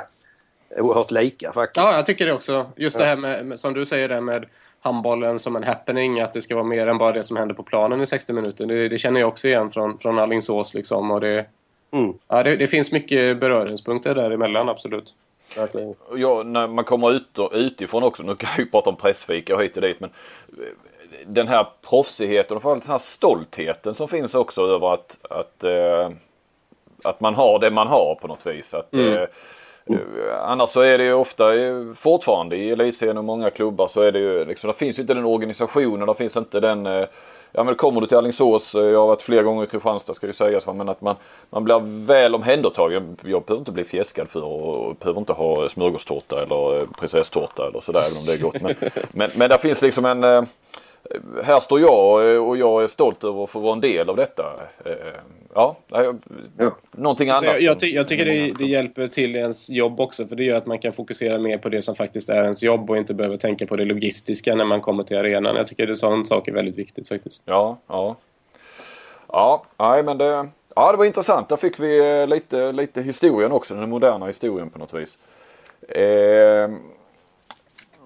Speaker 3: oerhört lika faktiskt.
Speaker 4: Ja, jag tycker det också. Just det här med, med, som du säger där med handbollen som en happening, att det ska vara mer än bara det som händer på planen i 60 minuter. Det, det känner jag också igen från, från Alingsås liksom. Och det,
Speaker 3: Mm,
Speaker 4: ja, det, det finns mycket beröringspunkter däremellan, absolut.
Speaker 3: verkligen.
Speaker 2: ja, när man kommer ut utifrån också, nu kan jag ju prata om pressfika och hit och dit men eh, den här proffsigheten och framförallt den här stoltheten som finns också över att, att, eh, att man har det man har på något vis. Att,
Speaker 4: Mm.
Speaker 2: Eh, annars så är det ju ofta fortfarande i elitserien och många klubbar så är det ju liksom, det finns inte den organisationen, det finns inte den Ja men kommer du till Alingsås, eh, jag har varit flera gånger i Kristianstad ska ju sägas men att man, man blir väl omhändertagen. Jag behöver inte bli fjäskad för och behöver inte ha smörgåstårta eller prinsesstårta eller sådär även om det är gott. Men, men, men där finns liksom en här står jag och jag är stolt över att få vara en del av detta. Ja, ja. någonting annat.
Speaker 4: Jag, jag, ty jag, tycker det, det, hjälper till ens jobb också för det gör att man kan fokusera mer på det som faktiskt är ens jobb och inte behöver tänka på det logistiska när man kommer till arenan. Jag tycker det sån sak är väldigt viktigt faktiskt.
Speaker 2: Ja, ja. Ja, nej men det, ja, det var intressant. Där fick vi lite, lite historien också, den moderna historien på något vis. Eh,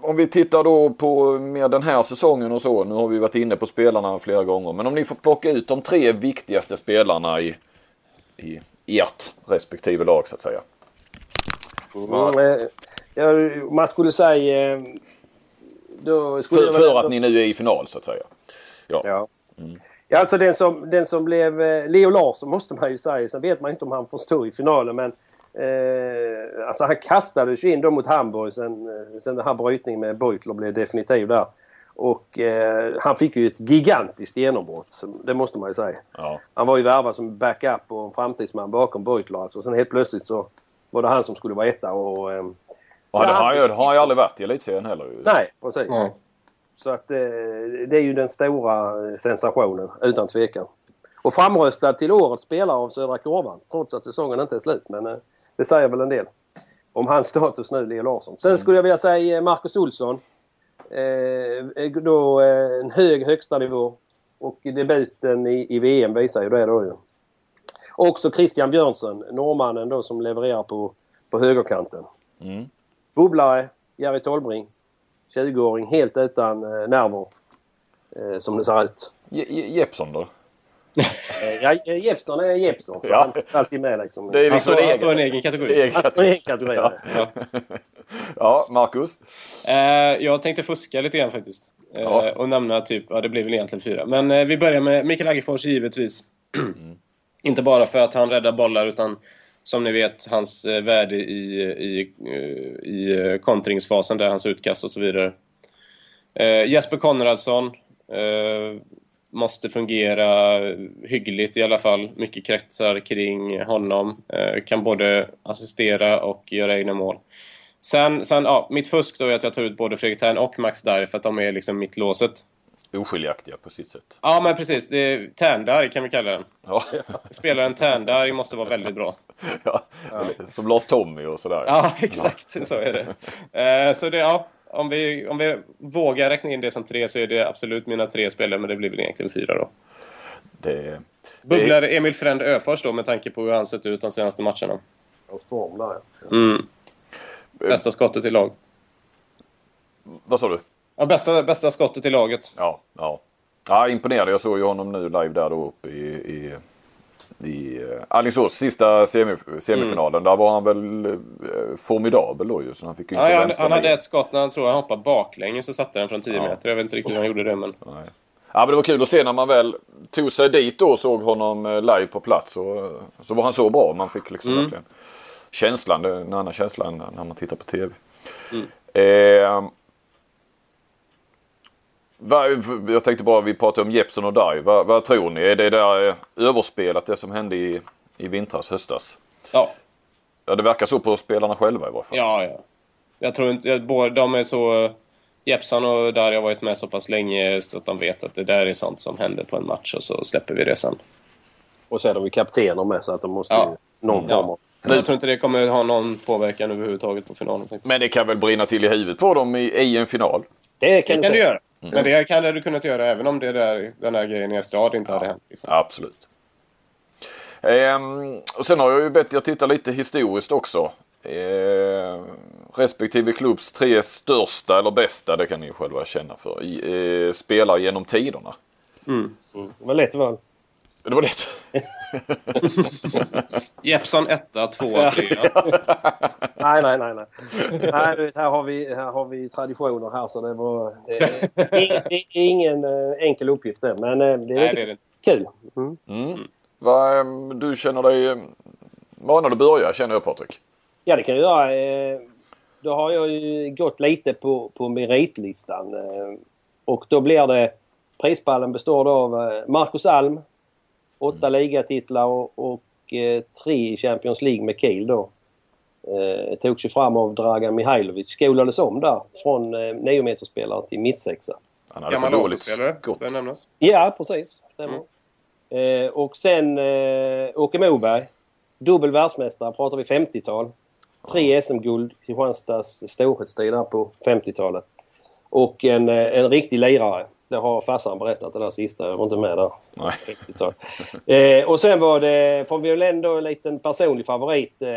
Speaker 2: om vi tittar då på mer den här säsongen och så. Nu har vi varit inne på spelarna flera gånger. Men om ni får plocka ut de tre viktigaste spelarna i, i ert respektive lag så att säga.
Speaker 3: Mm, ja, man skulle säga... Eh,
Speaker 2: skulle för, för att ni nu är i final så att säga.
Speaker 3: Ja. ja. Mm. ja alltså den som, den som blev eh, Leo Larsson måste man ju säga. Sen vet man inte om han får stå i finalen men Eh, alltså han kastades ju in då mot Hamburg sen, eh, sen den här brytningen med Beutler blev definitiv där. Och eh, han fick ju ett gigantiskt genombrott. Det måste man ju säga. Ja. Han var ju värvad som backup och en framtidsman bakom Beutler alltså. Sen helt plötsligt så var det han som skulle vara etta och... Eh,
Speaker 2: och har, han, har ju aldrig varit i elitserien heller.
Speaker 3: Nej, precis. Mm. Så att eh, det är ju den stora sensationen utan tvekan. Och framröstad till årets spelare av Södra Korvan trots att säsongen inte är slut. Men eh, det säger väl en del om hans status nu, Leo Larsson. Sen skulle jag vilja säga eh, Marcus Olsson. Eh, då eh, en hög högsta nivå och debuten i, i VM visar ju det då ju. Också Christian Björnsson, norrmannen då som levererar på, på högerkanten. Mm. Bubblare, Jerry Tolbring. 20-åring, helt utan eh, nerver. Eh, som det ser ut.
Speaker 2: Jeppsson då?
Speaker 3: Eh, ja, Jeppsson är Jeppsson. Så ja. han är alltid med liksom.
Speaker 4: Det är han, står, han står i en egen kategori.
Speaker 3: Han står i en kategori. Ja,
Speaker 2: ja. ja Marcus?
Speaker 4: Eh, jag tänkte fuska lite grann faktiskt. Eh, ja. Och nämna typ, ja det blir väl egentligen fyra. Men eh, vi börjar med Mikael Aggefors givetvis. Mm. Inte bara för att han räddar bollar utan som ni vet hans eh, värde i, i, eh, i kontringsfasen där hans utkast och så vidare. Jesper Konradsson måste fungera hyggligt i alla fall. Mycket kretsar kring honom. Eh, kan både assistera och göra egna mål. Sen, sen ja, mitt fusk då är att jag tar ut både Fredrik Thern och Max Darr för att de är liksom mittlåset.
Speaker 2: Oskiljaktiga på sitt sätt.
Speaker 4: Ja, men precis. Tärndarg kan vi kalla den. Ja. Spelaren Tärndarg måste vara väldigt bra.
Speaker 2: Ja, som Lars Tommy och sådär.
Speaker 4: Ja, exakt. Så är det. Eh, så det, ja om vi, om vi vågar räkna in det som tre så är det absolut mina tre spelare, men det blir väl egentligen fyra då.
Speaker 2: Det...
Speaker 4: Bubblar Emil Fränd Öfors då med tanke på hur han sett ut de senaste matcherna?
Speaker 3: Hans form där
Speaker 4: mm. Bästa skottet i lag.
Speaker 2: Vad sa du?
Speaker 4: Ja, bästa, bästa skottet i laget.
Speaker 2: Ja, ja. Ja, imponerande. Jag såg ju honom nu live där då uppe i, i i uh, Alingsås sista semi, semifinalen. Mm. Där var han väl uh, formidabel då ju. Så han fick ju
Speaker 4: ja, han, han hade ett skott när han tror han hoppade baklänges och satte den från 10 ja. meter. Jag vet inte riktigt hur han gjorde det men... Nej.
Speaker 2: Ja men det var kul att se när man väl tog sig dit då och såg honom eh, live på plats. Och, så var han så bra. Man fick liksom mm. verkligen känslan, en annan känsla än när man tittar på TV. Mm. Eh, jag tänkte bara, vi pratade om Jeppson och Dai. Vad, vad, tror ni? Är det där eh, överspelat det som hände i, i vintras, höstas?
Speaker 4: Ja.
Speaker 2: Ja, det verkar så på spelarna själva i varje fall.
Speaker 4: Ja, ja. Jag tror inte, både de är så... Jeppson och Dai har varit med så pass länge så att de vet att det där är sånt som händer på en match och så släpper vi det sen.
Speaker 3: Och så är de ju kaptener med så att de måste ja. ju någon form av...
Speaker 4: Ja. Jag tror inte det kommer ha någon påverkan överhuvudtaget på finalen. Faktiskt.
Speaker 2: Men det kan väl brinna till i huvudet på dem i, i en final?
Speaker 3: Det kan,
Speaker 4: det kan du göra. Mm. Men det hade du kunnat göra även om det där, den här grejen i Estrad inte ja, hade hänt. Liksom.
Speaker 2: Absolut. Ehm, och sen har jag ju bett er titta lite historiskt också. Ehm, respektive klubbs tre största eller bästa, det kan ni själva känna för, i, eh, spelare genom tiderna.
Speaker 3: Mm. Mm. Det var lätt val.
Speaker 2: Det var lätt.
Speaker 4: Jeppson etta, tvåa, trea.
Speaker 3: nej, nej, nej. nej. nej här, har vi, här har vi traditioner här så det var... Det är, det är ingen äh, enkel uppgift det, men äh, det är nej, det är det. kul. Mm.
Speaker 2: Mm. Va, du känner dig manad att börja känner jag Patrik.
Speaker 3: Ja, det kan jag göra. Eh, då har jag ju gått lite på, på meritlistan. Eh, och då blir det... Prispallen består då av eh, Marcus Alm, åtta
Speaker 2: Mm.
Speaker 3: ligatitlar och, och eh, tre i Champions League med Kiel då. Eh, togs ju fram av Dragan Mihailovic. Skolades om där från eh, niometerspelare till mittsexa.
Speaker 2: Han hade för dåligt skott.
Speaker 4: nämnas.
Speaker 3: Ja, precis. Stämmer. Eh, och sen eh, Åke Moberg. Dubbel världsmästare pratar vi 50-tal. Tre SM-guld Kristianstads storhetstid där på 50-talet. Och en, eh, en riktig lirare. Det har farsan berättat det där sista. Jag var inte med där.
Speaker 2: Nej.
Speaker 3: 50-tal. Eh, och sen var det, får vi väl ändå en liten personlig favorit. Eh,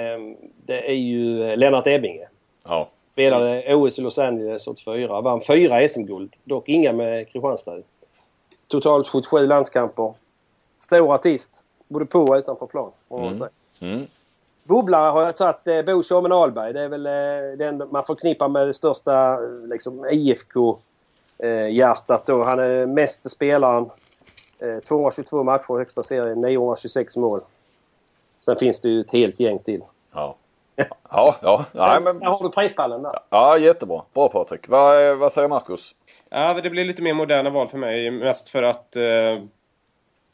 Speaker 3: det är ju eh, Lennart Ebbinge.
Speaker 2: Ja.
Speaker 3: Spelade OS i Los Angeles 84. Vann fyra SM-guld. Dock inga med Kristianstad. Totalt 77 landskamper. Stor artist. Både på och utanför plan.
Speaker 2: Mm. Mm.
Speaker 3: Bubblare har jag tagit eh, Bo Tjommen Ahlberg. Det är väl eh, den man förknippar med det största eh, IFK-hjärtat. då. Han är mest spelaren. Eh, 222 matcher i högsta serien. 926 mål. Sen finns det ju ett helt gäng till.
Speaker 2: Ja. Ja, ja. Nej, men,
Speaker 3: Där har du prispallen där.
Speaker 2: ja, jättebra. Bra Patrik. Vad, vad säger Marcus?
Speaker 4: Ja, det blir lite mer moderna val för mig. Mest för att... Eh,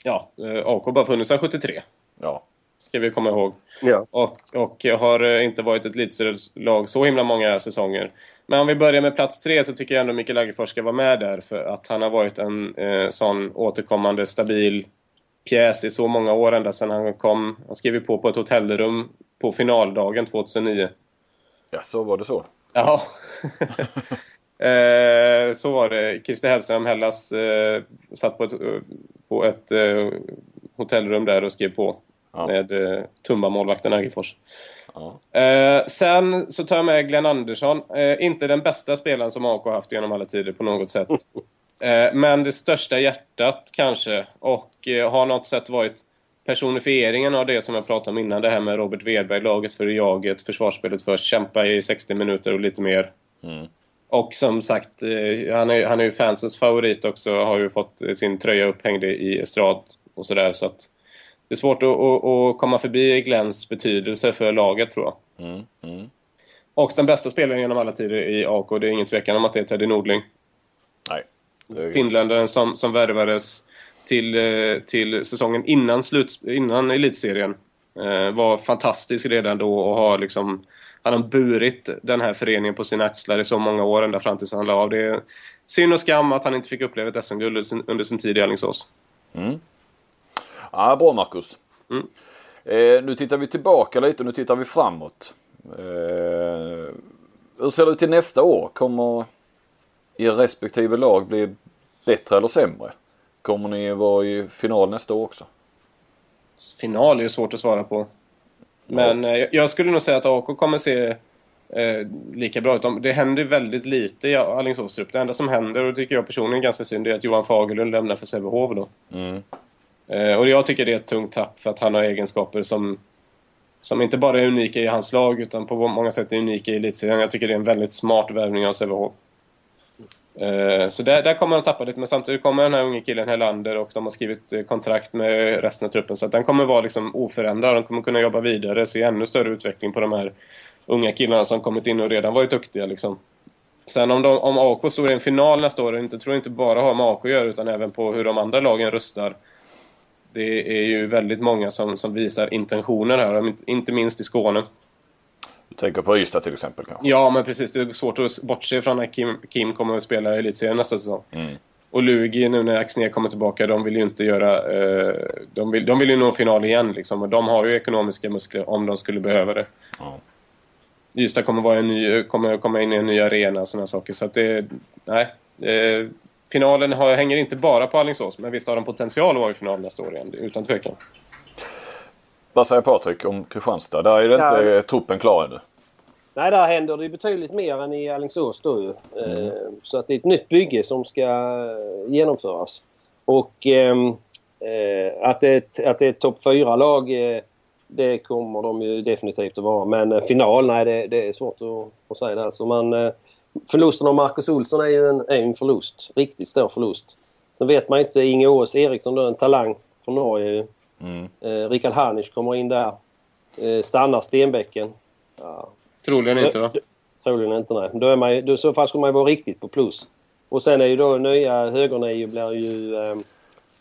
Speaker 4: ja, eh, AK bara funnits sedan 73.
Speaker 2: Ja.
Speaker 4: Ska vi komma ihåg.
Speaker 3: Ja.
Speaker 4: Och, och har eh, inte varit ett elitserieuslag så himla många säsonger. Men om vi börjar med plats tre så tycker jag ändå Mikael Aggerfors ska vara med där. För att han har varit en eh, sån återkommande stabil pjäs i så många år ända sedan han kom. Han skrev på på ett hotellrum på finaldagen 2009.
Speaker 2: Ja, så var det så.
Speaker 4: Ja. eh, så var det. Christer Hellström, Hellas, eh, satt på ett, på ett eh, hotellrum där och skrev på.
Speaker 2: Ja.
Speaker 4: Med eh, Tumba-målvakten Aggerfors.
Speaker 2: Ja.
Speaker 4: Eh, sen så tar jag med Glenn Andersson. Eh, inte den bästa spelaren som AK har haft genom alla tider på något sätt. Eh, men det största hjärtat kanske. Och eh, har något sätt varit personifieringen av det som jag pratade om innan. Det här med Robert Wedberg, laget för jaget, försvarsspelet först, kämpa i 60 minuter och lite mer.
Speaker 2: Mm.
Speaker 4: Och som sagt, eh, han är, han är ju fansens favorit också. Har ju fått eh, sin tröja upphängd i estrad och sådär. Så att det är svårt att, att, att komma förbi Glenns betydelse för laget tror jag.
Speaker 2: Mm. Mm.
Speaker 4: Och den bästa spelaren genom alla tider i AK, det är ingen tvekan om att det är Teddy Nordling.
Speaker 2: Nej. Är,
Speaker 4: Finländaren som, som värvades till, eh, till säsongen innan, slut, innan elitserien. Eh, var fantastisk redan då och har liksom... Han har burit den här föreningen på sina axlar i så många år ända fram tills han la av. Det är synd och skam att han inte fick uppleva ett SM-guld under sin- under sin tid i Alingsås.
Speaker 2: mm. Ja, bra Marcus.
Speaker 4: Mm.
Speaker 2: Eh, nu tittar vi tillbaka lite och nu tittar vi framåt. Eh, hur ser det ut till nästa år? Kommer er respektive lag bli bättre eller sämre? Kommer ni vara i final nästa år också?
Speaker 4: Final är ju svårt att svara på. Men eh, jag skulle nog säga att AK kommer se eh, lika bra ut. De- Det händer väldigt lite i Alingsås trupp. Det enda som händer, och det tycker jag personligen är ganska synd, är att Johan Fagerlund lämnar för Sävehof då.
Speaker 2: Mm.
Speaker 4: Eh, och jag tycker det är ett tungt tapp för att han har egenskaper som, som inte bara är unika i hans lag utan på många sätt är unika i elitserien. Jag tycker det är en väldigt smart värvning av Sävehof. Eh, så där, där kommer han tappa lite, men samtidigt kommer den här unge killen Helander och de har skrivit eh, kontrakt med resten av truppen så att den kommer vara liksom oförändrad. De kommer kunna jobba vidare, se ännu större utveckling på de här unga killarna som kommit in och redan varit duktiga liksom. Sen om, de, om AK står i en final nästa år, inte, tror jag inte bara har med AK att göra utan även på hur de andra lagen rustar. Det är ju väldigt många som, som visar intentioner här, inte- minst i Skåne.
Speaker 2: Du tänker på Ystad till exempel kanske?
Speaker 4: Ja, men precis. Det är svårt att bortse från att Kim, Kim kommer att spela i Elitserien nästa säsong.
Speaker 2: Mm.
Speaker 4: Och Lugi, nu när Axnér kommer tillbaka, de vill ju inte göra... Eh, de, vill, de vill ju nå final igen liksom. Och de har ju ekonomiska muskler om de skulle behöva det.
Speaker 2: Ja.
Speaker 4: Ystad kommer, vara en ny, kommer komma in i en ny arena och sådana saker. Så att det... Nej. Eh, finalen har, hänger inte bara på Alingsås, men visst har de potential att vara i final nästa år igen, utan tvekan.
Speaker 2: Vad säger Patrik om Kristianstad? Där är det
Speaker 3: Ja.
Speaker 2: inte truppen klar ännu.
Speaker 3: Nej, där händer det betydligt mer än i Alingsås då ju. Eh, Så att det är ett nytt bygge som ska genomföras. Och ehm, eh, att det är ett, att det är ett topp 4-lag eh, det kommer de ju definitivt att vara. Men eh, final, nej det, det är svårt att, att säga där. Så man, eh, förlusten av Marcus Olsson är ju en, är en förlust. Riktigt stor förlust. Sen vet man inte, Inge Ås Eriksson då, en talang från Norge ju.
Speaker 2: Mm.
Speaker 3: Eh, Rickard Harnisch kommer in där. Eh, stannar Stenbäcken. Ja.
Speaker 4: Troligen inte va?
Speaker 3: Troligen inte nej. Då är man, ju- då, så fall skulle man ju vara riktigt på plus. Och sen är ju då nya högern är ju, blir ju eh,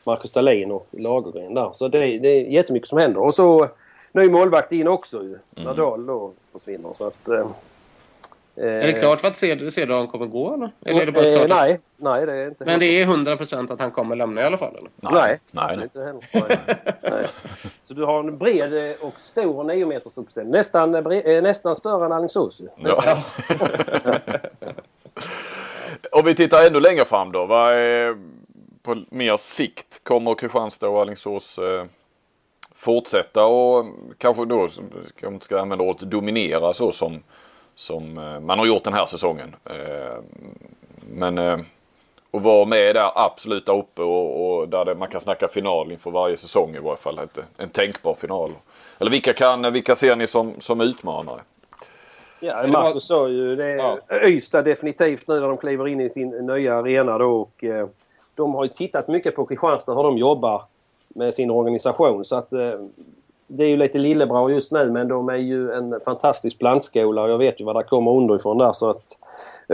Speaker 3: Marcus Dahlin och Lagergren där. Så det, det är jättemycket som händer. Och så ny målvakt in också ju. När Dahl då försvinner. Så att, eh,
Speaker 4: Är det klart för att Ced- Cederholm kommer gå eller? Eller är det bara
Speaker 3: eh,
Speaker 4: klart?
Speaker 3: nej, nej det är inte
Speaker 4: Men det är 100% att han kommer lämna i alla fall eller?
Speaker 3: Nej,
Speaker 2: nej, nej.
Speaker 3: inte heller. Nej. nej. Så du har en bred eh, och stor 9 meters uppställning. Nästan, eh, eh, nästan större än Alingsås ju.
Speaker 2: Ja. Om vi tittar ännu längre fram då. Vad är, på mer sikt kommer Kristianstad och Alingsås eh, fortsätta och kanske då, kanske inte ska använda ordet dominera så som, som eh, man har gjort den här säsongen. Eh, men eh, att vara med där absolut där uppe och, och där det, man kan snacka final inför varje säsong i varje fall. Ett, en tänkbar final. Eller vilka, kan, vilka ser ni som, som utmanare?
Speaker 3: Ja, Marcus sa ju det.
Speaker 4: Ja.
Speaker 3: Ystad definitivt nu när de kliver in i sin nya arena då. Och, eh, de har ju tittat mycket på Kristianstad hur de jobbar med sin organisation. Så att eh, det är ju lite lillebror just nu men de är ju en fantastisk plantskola och jag vet ju vad det kommer underifrån där. Så att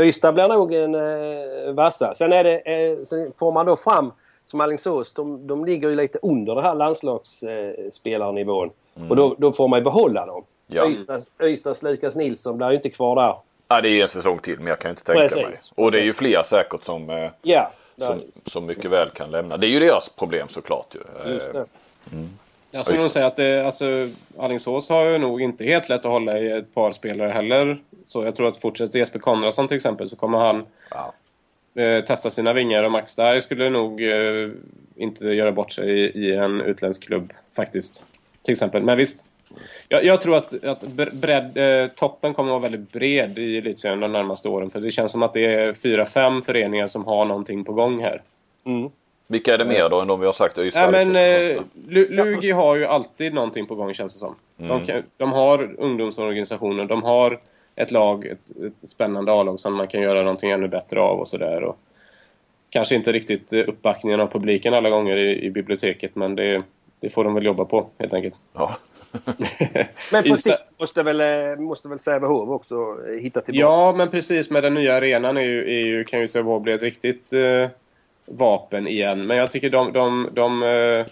Speaker 3: Ystad blir nog en eh, vassa. Sen, är det, eh, sen får man då fram som Alingsås, de, de ligger ju lite under den här landslagsspelarnivån. Och då, då får man ju behålla dem.
Speaker 2: Ja.
Speaker 3: Ystads, Ystads Lukas Nilsson blir ju inte kvar där.
Speaker 2: Ja, det är en säsong till men jag kan inte tänka
Speaker 3: Precis.
Speaker 2: mig. Och det är ju fler säkert som, eh,
Speaker 3: Ja,
Speaker 2: som, som mycket väl kan lämna. Det är ju deras problem såklart ju. Eh,
Speaker 3: just det.
Speaker 4: Jag skulle nog säga att det, alltså, Alingsås har ju nog inte helt lätt att hålla i ett par spelare heller. Så jag tror att fortsätter Jesper Konradsson till exempel så kommer han
Speaker 2: Ja.
Speaker 4: eh, testa sina vingar och Max där skulle nog eh, inte göra bort sig i, i en utländsk klubb faktiskt. Till exempel. Men visst. Jag, jag tror att, att bre- bredd, eh, toppen kommer att vara väldigt bred i elitserien de närmaste åren. För det känns som att det är fyra, fem föreningar som har någonting på gång här.
Speaker 2: Vilka är det mer då än de vi har sagt? Ystad,
Speaker 4: Ja, men eh, Lugi har ju alltid någonting på gång känns det som. De, kan, de har ungdomsorganisationer, de har ett lag, ett, ett spännande A-lag som man kan göra någonting ännu bättre av och sådär. Och Kanske inte riktigt eh, uppbackningen av publiken alla gånger i, i biblioteket men det, det får de väl jobba på helt enkelt.
Speaker 2: Ja.
Speaker 3: Men på sikt måste väl, eh, måste väl Sävehof också eh, hitta tillbaka.
Speaker 4: Ja, men precis med den nya arenan är ju, är ju, kan ju Sävehof bli ett riktigt eh, vapen igen. Men jag tycker de, de, de, eh,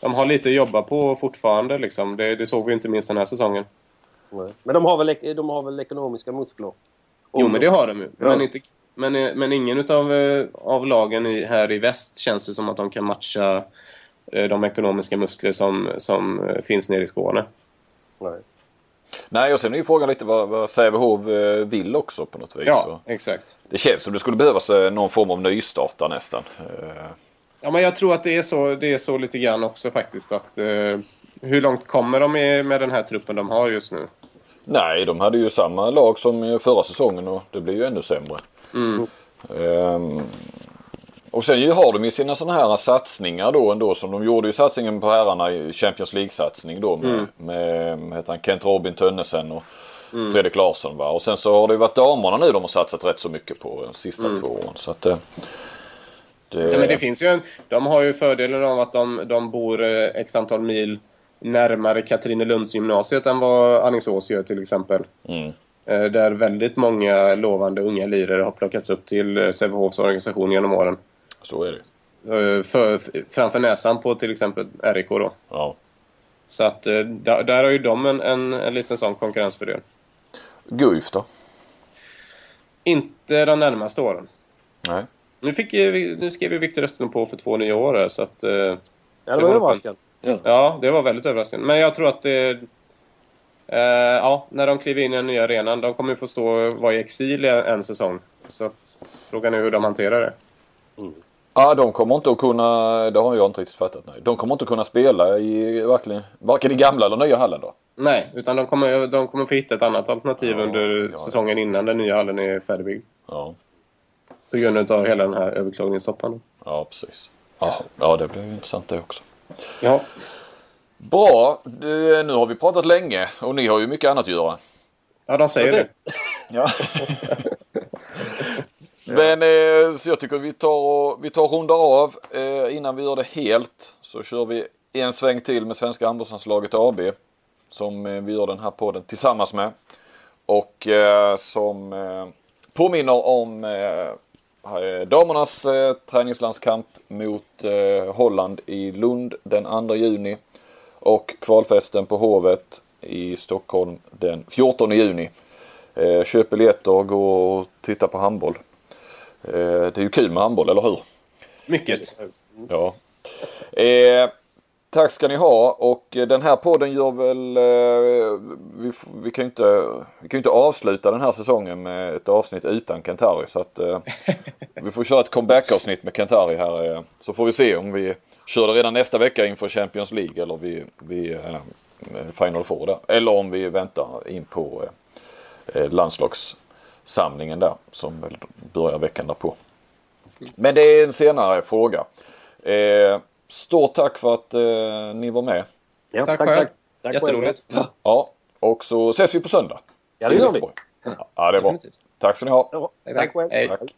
Speaker 4: de har lite att jobba på fortfarande. Liksom. Det, det såg vi inte minst den här säsongen.
Speaker 3: Nej. Men de har, väl, de har väl ekonomiska muskler?
Speaker 4: Jo, men det har de ju.
Speaker 3: Ja.
Speaker 4: Men, inte, men, eh, men ingen utav, eh, av lagen i, här i väst känns det som att de kan matcha de ekonomiska muskler som, som finns nere i Skåne.
Speaker 3: Nej.
Speaker 2: Nej och sen är ju frågan lite vad, vad Sävehof eh, vill också på något vis.
Speaker 4: Ja,
Speaker 2: Så
Speaker 4: exakt.
Speaker 2: Det känns som det skulle behövas eh, någon form av nystarta nästan. Eh,
Speaker 4: Ja, men jag tror att det är så, det är så lite grann också faktiskt. att eh, Hur långt kommer de med, med den här truppen de har just nu?
Speaker 2: Nej, de hade ju samma lag som förra säsongen och det blir ju ännu sämre. Ehm, och sen har de ju sina sådana här satsningar då ändå som de gjorde ju satsningen på herrarna i Champions League-satsning då med, med vad heter han, Kent Robin Tönnesen och Fredrik Larsson va. Och sen så har det ju varit damerna nu de har satsat rätt så mycket på de sista två åren. Så att, eh, det,
Speaker 4: Ja, men det finns ju en, de har ju fördelen av att de, de bor eh, x antal mil närmare Katrinelundsgymnasiet än vad Alingsås gör till exempel.
Speaker 2: Mm.
Speaker 4: Eh, Där väldigt många lovande unga lirare har plockats upp till eh, Sävehofs organisation genom åren.
Speaker 2: Så är det.
Speaker 4: Eh, För, framför näsan på till exempel RIK då.
Speaker 2: Ja.
Speaker 4: Så att eh, där, där har ju de en, en, en liten sån konkurrensfördel.
Speaker 2: Guif då?
Speaker 4: Inte de närmaste åren.
Speaker 2: Nej.
Speaker 4: Nu, fick, nu skrev ju Viktor Östlund på för två nya år här, så att... eh,
Speaker 3: Ja, det var överraskande.
Speaker 4: Ja, det var väldigt överraskande. Men jag tror att det... Eh, ja, när de kliver in i den nya arenan, de kommer ju få stå och vara i exil en, säsong. Så att frågan är hur de hanterar det.
Speaker 2: Ja, de kommer inte att kunna, det har jag inte riktigt fattat. Nej. De kommer inte att kunna spela i verkligen, varken i gamla eller nya hallen då.
Speaker 4: Nej, utan de kommer, de kommer få hitta ett annat alternativ
Speaker 2: Ja,
Speaker 4: under
Speaker 2: ja, ja.
Speaker 4: säsongen innan den nya hallen är färdigbyggd.
Speaker 2: Ja,
Speaker 4: På grund av hela den här överklagningssoppan.
Speaker 2: ja precis. Ja, ja det blir ju intressant det också.
Speaker 4: Ja.
Speaker 2: Bra, du, nu har vi pratat länge och ni har ju mycket annat att göra.
Speaker 4: ja, de säger det.
Speaker 2: Ja. Men eh, så jag tycker vi tar och, vi tar och rundar av. Eh, innan vi gör det helt så kör vi en sväng till med Svenska handbollslandslaget AB. Som eh, vi gör den här podden tillsammans med. och eh, som eh, påminner om eh, damernas eh, träningslandskamp mot eh, Holland i Lund den 2 juni och kvalfesten på Hovet i Stockholm den 14 juni. Eh, köp biljetter, och gå och titta på handboll. Eh, det är ju kul med handboll, eller hur?
Speaker 4: Mycket.
Speaker 2: Ja. Eh, tack ska ni ha och den här podden gör väl, eh, vi, vi, kan ju inte, vi kan inte avsluta den här säsongen med ett avsnitt utan Kentari så att eh, vi får köra ett comeback-avsnitt med Kentari här eh, så får vi se om vi kör det redan nästa vecka inför Champions League eller vi, vi eh, Final Four där. Eller om vi väntar in på eh, landslagssamlingen där som väl börjar veckan därpå. Men det är en senare fråga. Eh, stort tack för att eh, ni var med.
Speaker 4: Ja, tack, tack, tack. tack. Jätteroligt.
Speaker 2: Ja, och så ses vi på söndag.
Speaker 3: Ja, det gör vi.
Speaker 2: Ja, det är bra. Tack ska ni ha.
Speaker 3: Ja, tack själv.
Speaker 2: Tack.